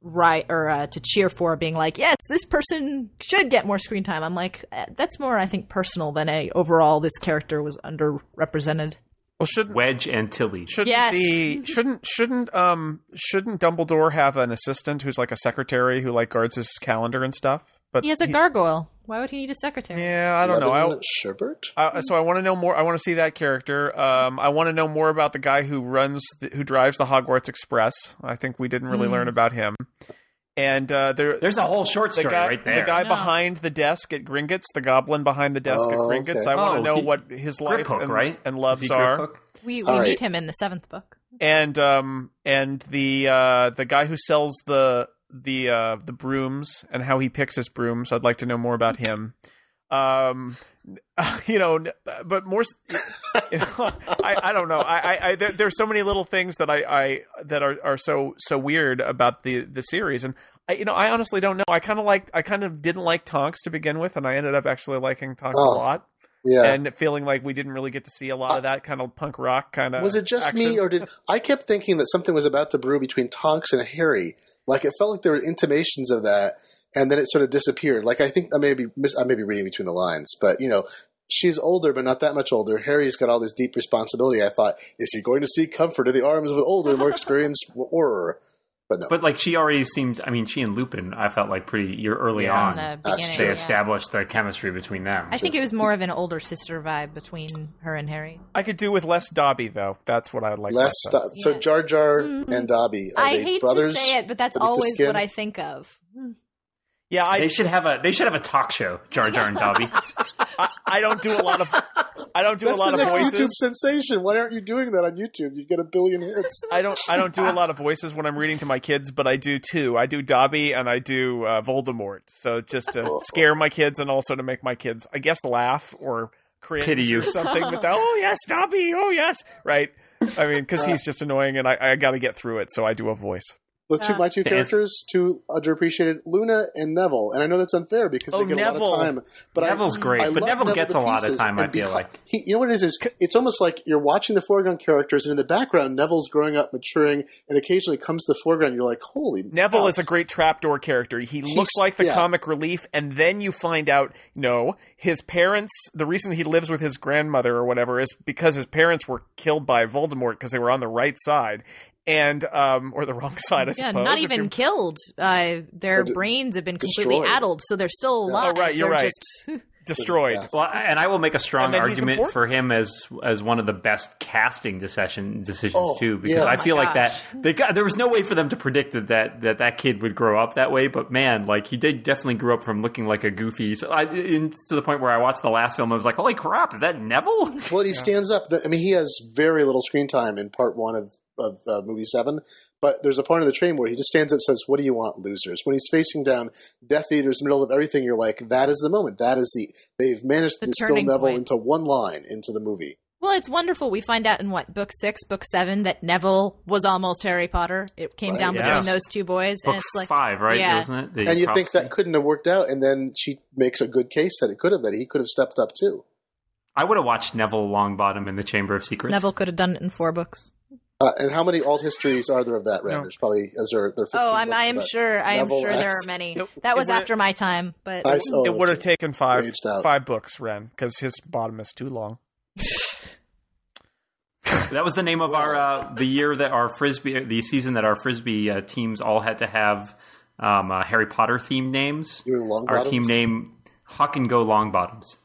right or uh, to cheer for being like yes this person should get more screen time i'm like eh, that's more i think personal than a overall this character was underrepresented Well, shouldn't Wedge Antilles. shouldn't Yes. the shouldn't shouldn't um shouldn't Dumbledore have an assistant who's like a secretary who like guards his calendar and stuff? But he has a gargoyle why would he need a secretary Yeah, I don't know. I, Sherbert? I, so I want to know more. I want to see that character. Um, I want to know more about the guy who runs, the, who drives the Hogwarts Express. I think we didn't really learn about him. And uh, there, There's a whole short story guy, right there. the guy No. behind the desk at Gringotts, the goblin behind the desk Oh, at Gringotts. okay. I want Oh, to know he- what his life Hook, and, right? and loves are. Hook? we, we All right. meet him in the seventh book and um and the uh the guy who sells the the uh the brooms and how he picks his brooms. I'd like to know more about him. Um you know but more you know, I, I don't know. I i, I there, there's so many little things that i i that are are so so weird about the the series. And I, you know, I honestly don't know. I kind of liked, I kind of didn't like Tonks to begin with, and I ended up actually liking Tonks Oh, a lot, Yeah. and feeling like we didn't really get to see a lot of that kind of punk rock kind of. was it just action. me, or did I kept thinking that something was about to brew between Tonks and Harry? Like it felt like there were intimations of that, and then it sort of disappeared. Like I think I may be mis- I may be reading between the lines, but you know, she's older, but not that much older. Harry's got all this deep responsibility. I thought, is he going to seek comfort in the arms of an older, more experienced warrior? But no. But like she already seemed. I mean, she and Lupin, I felt like pretty. You're early Yeah. on. the they true. yeah. established the chemistry between them. i think it was more of an older sister vibe between her and harry I could do with less Dobby though. That's what I'd like. less about stuff. So Yeah. Jar Jar Mhm. and Dobby are i they hate brothers? to say it but that's always what i think of Yeah, I, they should have a. They should have a talk show. Jar Jar and Dobby. I I don't do a lot of I don't do That's a lot the of next YouTube sensation. Why aren't you doing that on YouTube? You get a billion hits. I don't I don't do a lot of voices when I'm reading to my kids, but I do two. I do Dobby and I do uh, Voldemort. So just to scare my kids and also to make my kids, I guess, laugh or cringe Pity you. or something. But the, oh yes, Dobby. Oh yes, right. I mean, because he's just annoying, and I, I got to get through it, so I do a voice. The two, Uh, my two To characters, two underappreciated, Luna and Neville. And I know that's unfair because Oh, they get a lot of time. But Neville's I, great, I but love Neville gets a lot of time, I feel behi- like. he, you know what it is? Is it's almost like you're watching the foreground characters, and in the background, Neville's growing up, maturing, and occasionally comes to the foreground. You're like, holy Neville cow. is a great trapdoor character. He He's- looks like the yeah. comic relief, and then you find out no, his parents. The reason he lives with his grandmother or whatever is because his parents were killed by Voldemort because they were on the right side, and um, or the wrong side, I yeah suppose. not even killed uh, their Or de- brains have been completely destroyed. addled so they're still alive Oh, right, you're They're right. just destroyed. Yeah. Well, and I will make a strong And then he's argument for him as as one of the best casting decision decisions Oh, too, because yeah. I Oh my feel like gosh. that they got, there was no way for them to predict that, that that that kid would grow up that way. But man, like he did definitely grow up from looking like a goofy. So I, in, to the point where I watched the last film, I was like, holy crap, is that Neville? Well, he stands up. I mean, he has very little screen time in part one of, of uh, movie seven. But there's a point in the train where he just stands up and says, What do you want, losers? When he's facing down Death Eaters, in the middle of everything, you're like, That is the moment. That is the. They've managed to The distill Neville point. into one line into the movie. Well, it's wonderful. We find out in what book six, book seven, that Neville was almost Harry Potter. It came Right. down Yes. between those two boys, Book and it's like five, right? Yeah. Wasn't it? The And you think that couldn't have worked out, and then she makes a good case that it could have, that he could have stepped up too. I would have watched Neville Longbottom in the Chamber of Secrets. Neville could have done it in four books. Uh, and how many alt histories are there of that? Rand? No. There's probably as there. there are 15 Oh, I'm, I am sure. I am Neville sure there are many. It- That was after my time, but I- oh, it would have taken five five books, Ren, because his bottom is too long. That was the name of our uh, the year that our frisbee, the season that our frisbee uh, teams all had to have um, uh, Harry Potter themed names. You Our team name Huck and Go Longbottoms.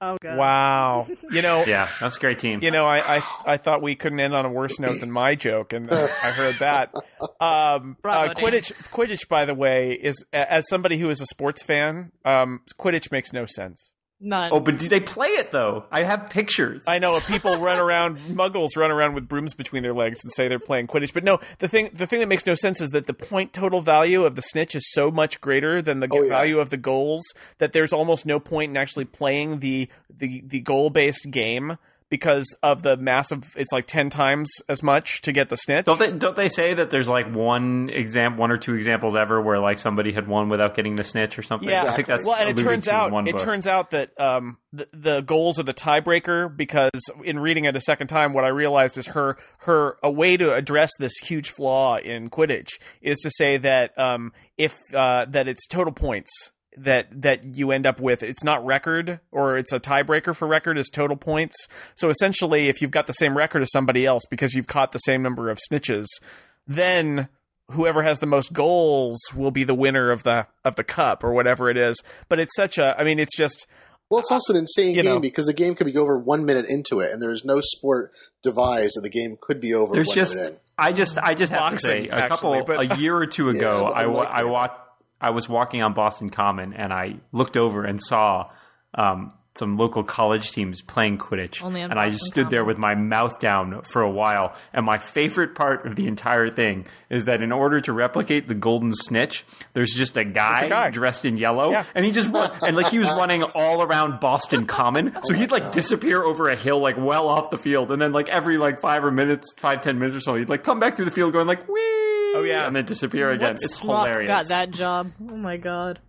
Oh god. Wow. You know, Yeah, that's a great team. you know, I, I I thought we couldn't end on a worse note than my joke, and uh, I heard that. Um, Bravo, uh, Quidditch, Quidditch, by the way, is as somebody who is a sports fan, um, Quidditch makes no sense. None. Oh, but do they play it though? I have pictures. I know people run around, muggles run around with brooms between their legs and say they're playing Quidditch, but no, the thing the thing that makes no sense is that the point total value of the snitch is so much greater than the Oh, yeah. value of the goals that there's almost no point in actually playing the the the goal based game because of the massive. It's like ten times as much to get the snitch. Don't they? Don't they say that there's like one exam, one or two examples ever where like somebody had won without getting the snitch or something? Yeah, I think that's well, and it turns out it book. turns out that um, the, the goals are the tiebreaker because in reading it a second time, what I realized is her her a way to address this huge flaw in Quidditch is to say that um, if uh, that it's total points that that you end up with it's not record or it's a tiebreaker for record is total points so essentially if you've got the same record as somebody else because you've caught the same number of snitches then whoever has the most goals will be the winner of the of the cup or whatever it is. But it's such a I mean it's just Well, it's also an insane game know. because the game could be over one minute into it, and there is no sport devised that the game could be over. There's one just minute in. I just I just have to say Boxing, a couple actually, but- a year or two ago Yeah, I wa- unlikely. I wa- I was walking on Boston Common and I looked over and saw um, some local college teams playing Quidditch Only on and I just Boston stood there with my mouth down for a while and my favorite part of the entire thing is that in order to replicate the golden snitch there's just a guy, a guy. dressed in yellow Yeah. and he just run and like he was running all around Boston Common so he'd like disappear over a hill like well off the field and then like every like five or minutes five ten minutes or so he'd like come back through the field going like wee Oh, yeah. and then disappear again What it's swap hilarious got that job? Oh my god.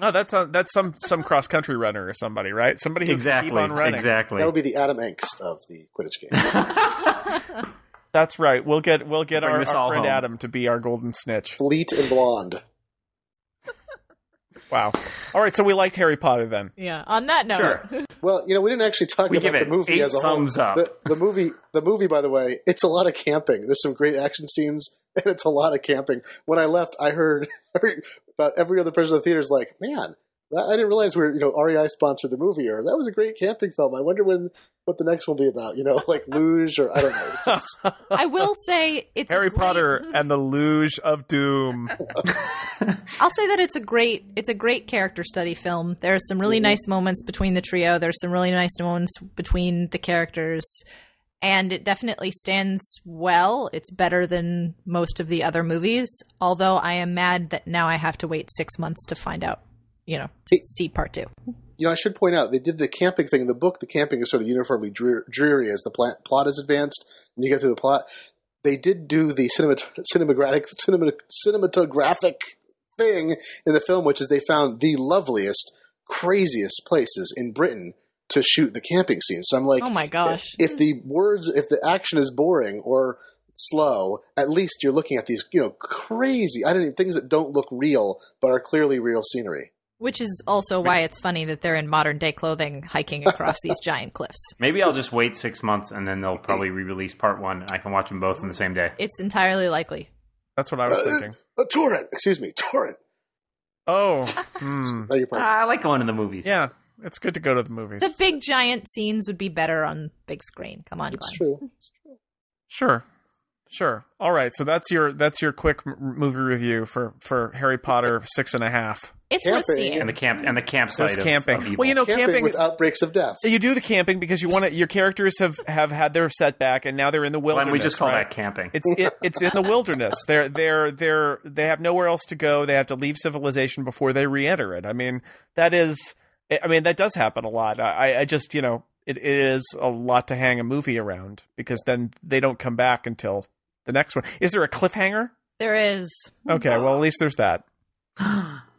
Oh that's a, that's some some cross country runner or somebody right somebody who exactly keep on running. exactly That would be the Adam Engst of the Quidditch game. That's right. We'll get we'll get Bring our, our friend home. Adam to be our golden snitch. Fleet and blonde. Wow. All right, so we liked Harry Potter then. Yeah. On that note, Sure. Well, you know, we didn't actually talk We about give the movie eight as a whole. thumbs up. The, the movie, the movie, by the way, it's a lot of camping. There's some great action scenes, and it's a lot of camping. When I left, I heard every, about every other person in the theater is like, "Man, I didn't realize we're you know REI sponsored the movie, or that was a great camping film. I wonder when what the next one will be about. You know, like luge or I don't know. Just, I will say it's Harry great- Potter and the Luge of Doom. I'll say that it's a great it's a great character study film. There are some really mm-hmm. nice moments between the trio. There's some really nice moments between the characters. And it definitely stands well. It's better than most of the other movies. Although I am mad that now I have to wait six months to find out, you know, to see part two. you know, I should point out they did the camping thing in the book. The camping is sort of uniformly drear, dreary as the pla- plot is advanced, and you get through the plot. They did do the cinemat- cinematographic cinema- cinematographic thing in the film, which is they found the loveliest, craziest places in Britain to shoot the camping scene. So I'm like, Oh my gosh. if the words, if the action is boring or slow, at least you're looking at these, you know, crazy, I don't even things that don't look real but are clearly real scenery. Which is also why it's funny that they're in modern day clothing hiking across these giant cliffs. maybe I'll just wait six months and then they'll probably re-release part one and I can watch them both in the same day It's entirely likely. That's what I was Uh, thinking. A torrent, excuse me, torrent. Oh. Beg your. I like going to the movies yeah. It's good to go to the movies. The big giant scenes would be better on big screen. Come on, It's Glenn. true. Sure, sure. All right. So that's your that's your quick m- movie review for for Harry Potter six and a half. It's worth Camping. seeing. and the camp and the campsite There's of- camping. of evil. well, you know, Camping, camping. with outbreaks of death. you do the camping because you want to. Your characters have have had their setback, and now they're in the wilderness. Glenn, we just call right? that camping It's it, it's in the wilderness. They're they're they're they have nowhere else to go. They have to leave civilization before they re-enter it. I mean, that is. I mean, that does happen a lot. I, I just you know it, it is a lot to hang a movie around because then they don't come back until the next one. Is there a cliffhanger? There is. Okay, well at least there's that.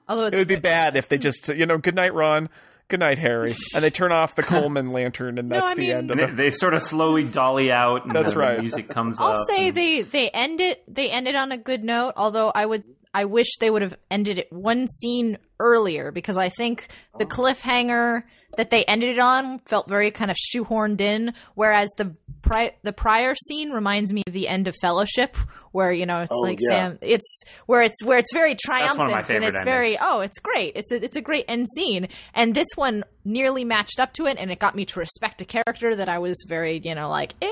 Although it's It would be bad if they just you know good night Ron, good night Harry, and they turn off the Coleman lantern and that's I the mean- end of it. they, they sort of slowly dolly out and That's then right. the music comes I'll up say and- they they end it they ended on a good note. Although I would I wish they would have ended it one scene earlier because I think the cliffhanger that they ended it on felt very kind of shoehorned in, whereas the pri- the prior scene reminds me of the end of Fellowship, where you know it's Oh, like yeah. Sam, it's where it's where it's very triumphant one of my and favorite it's very endings. oh, it's great. It's a, it's a great end scene, and this one nearly matched up to it, and it got me to respect a character that I was very you know like eh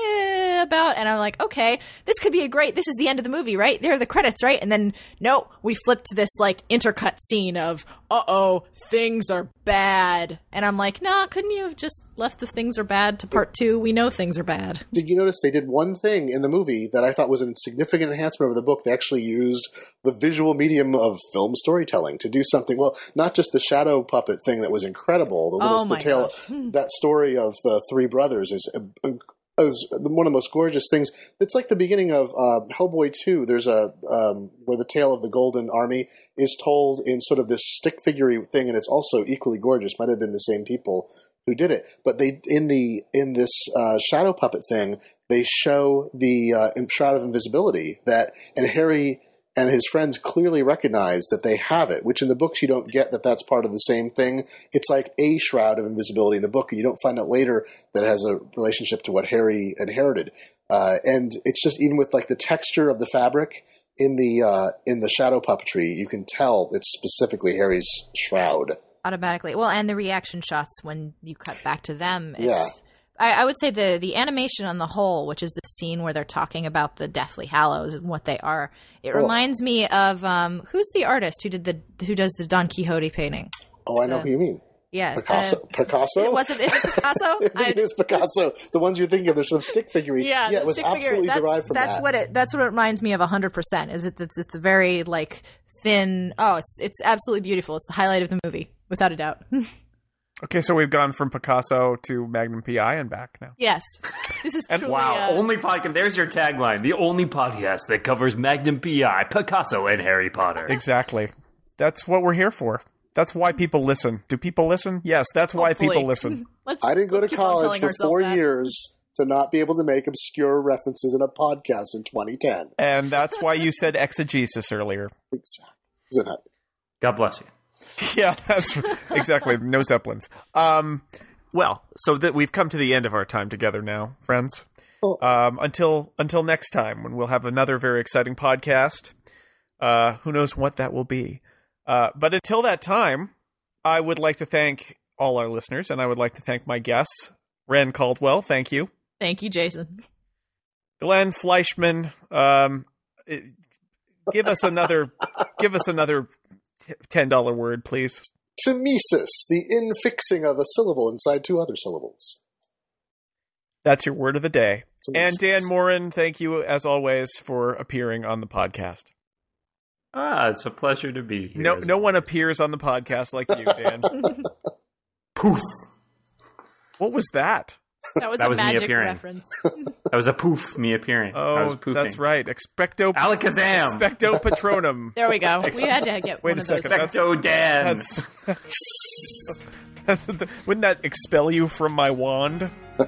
about, and I'm like okay, this could be a great. This is the end of the movie, right? There are the credits, right? And then no, we flipped to this like intercut scene of uh oh, things are bad, and I'm like nah, couldn't you have just left the things are bad to part two? We know things are bad. Did you notice they did one thing in the movie that I thought was a significant enhancement over the book? They actually used the visual medium of film storytelling to do something. Well, not just the shadow puppet thing that was incredible. The little Oh my the tale, that story of the three brothers is. Is one of the most gorgeous things. It's like the beginning of uh, Hellboy 2. There's a um, where the tale of the Golden Army is told in sort of this stick figure thing, and it's also equally gorgeous. Might have been the same people who did it, but they in the in this uh, shadow puppet thing, they show the uh, shroud of invisibility that, and Harry and his friends clearly recognize that they have it, which in the books you don't get that that's part of the same thing. It's like a shroud of invisibility in the book, and you don't find out later that it has a relationship to what Harry inherited. Uh, and it's just even with like the texture of the fabric in the uh, in the shadow puppetry, you can tell it's specifically Harry's shroud. automatically. Well, and the reaction shots when you cut back to them. Yeah. I, I would say the the animation on the whole, which is the scene where they're talking about the Deathly Hallows and what they are. It Oh. reminds me of um, who's the artist who did the who does the Don Quixote painting? Oh, I know who you mean. Yeah, Picasso. uh, Picasso. was it? Is it Picasso? I think it is Picasso. The ones you're thinking of, they're sort of stick figure. Yeah, yeah, it was stick figure, absolutely that's, derived from that's that. what it. That's what it reminds me of. hundred percent. Is it? It's, it's the very like thin. Oh, it's it's absolutely beautiful. It's the highlight of the movie, without a doubt. Okay, so we've gone from Picasso to Magnum PI and back now. yes, this is truly. Wow, uh, only podcast. There's your tagline. The only podcast that covers Magnum PI, Picasso, and Harry Potter. Exactly. That's what we're here for. That's why people listen. Do people listen? Yes, that's why Hopefully. people listen. Let's, I didn't go to let's keep college for four that. years to not be able to make obscure references in a podcast in 2010. And that's why you said exegesis earlier. Exactly. Isn't it? God bless you. Yeah, that's exactly no zeppelins. Um, well, so that we've come to the end of our time together now, friends. Oh. Um, until until next time, when we'll have another very exciting podcast. Uh, who knows what that will be? Uh, but until that time, I would like to thank all our listeners, and I would like to thank my guests, Ren Caldwell. Thank you, Thank you, Jason. Glenn Fleishman. Um, it- give us another, give us another t- ten dollar word, please. Tmesis, the infixing of a syllable inside two other syllables. That's your word of the day. And Dan Moren, thank you as always for appearing on the podcast. Ah, it's a pleasure to be here. No, as no one appears on the podcast like you, Dan. Poof. what was that? That was That a was me magic appearing. reference. That was a poof. Me appearing. I was Oh, that's right. Expecto, Alakazam. expecto patronum. There we go. We had to get Wait one a of second. That's- Expecto Dan. That's, wouldn't that expel you from my wand? Uh,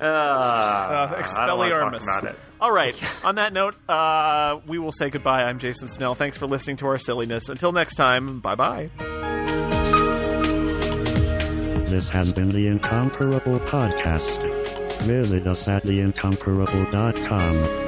Uh, I don't wanna talk Expelliarmus. about it. All right. On that note, uh, we will say goodbye. I'm Jason Snell. Thanks for listening to our silliness. Until next time, bye bye. This has been the Incomparable Podcast. Visit us at theincomparable.com.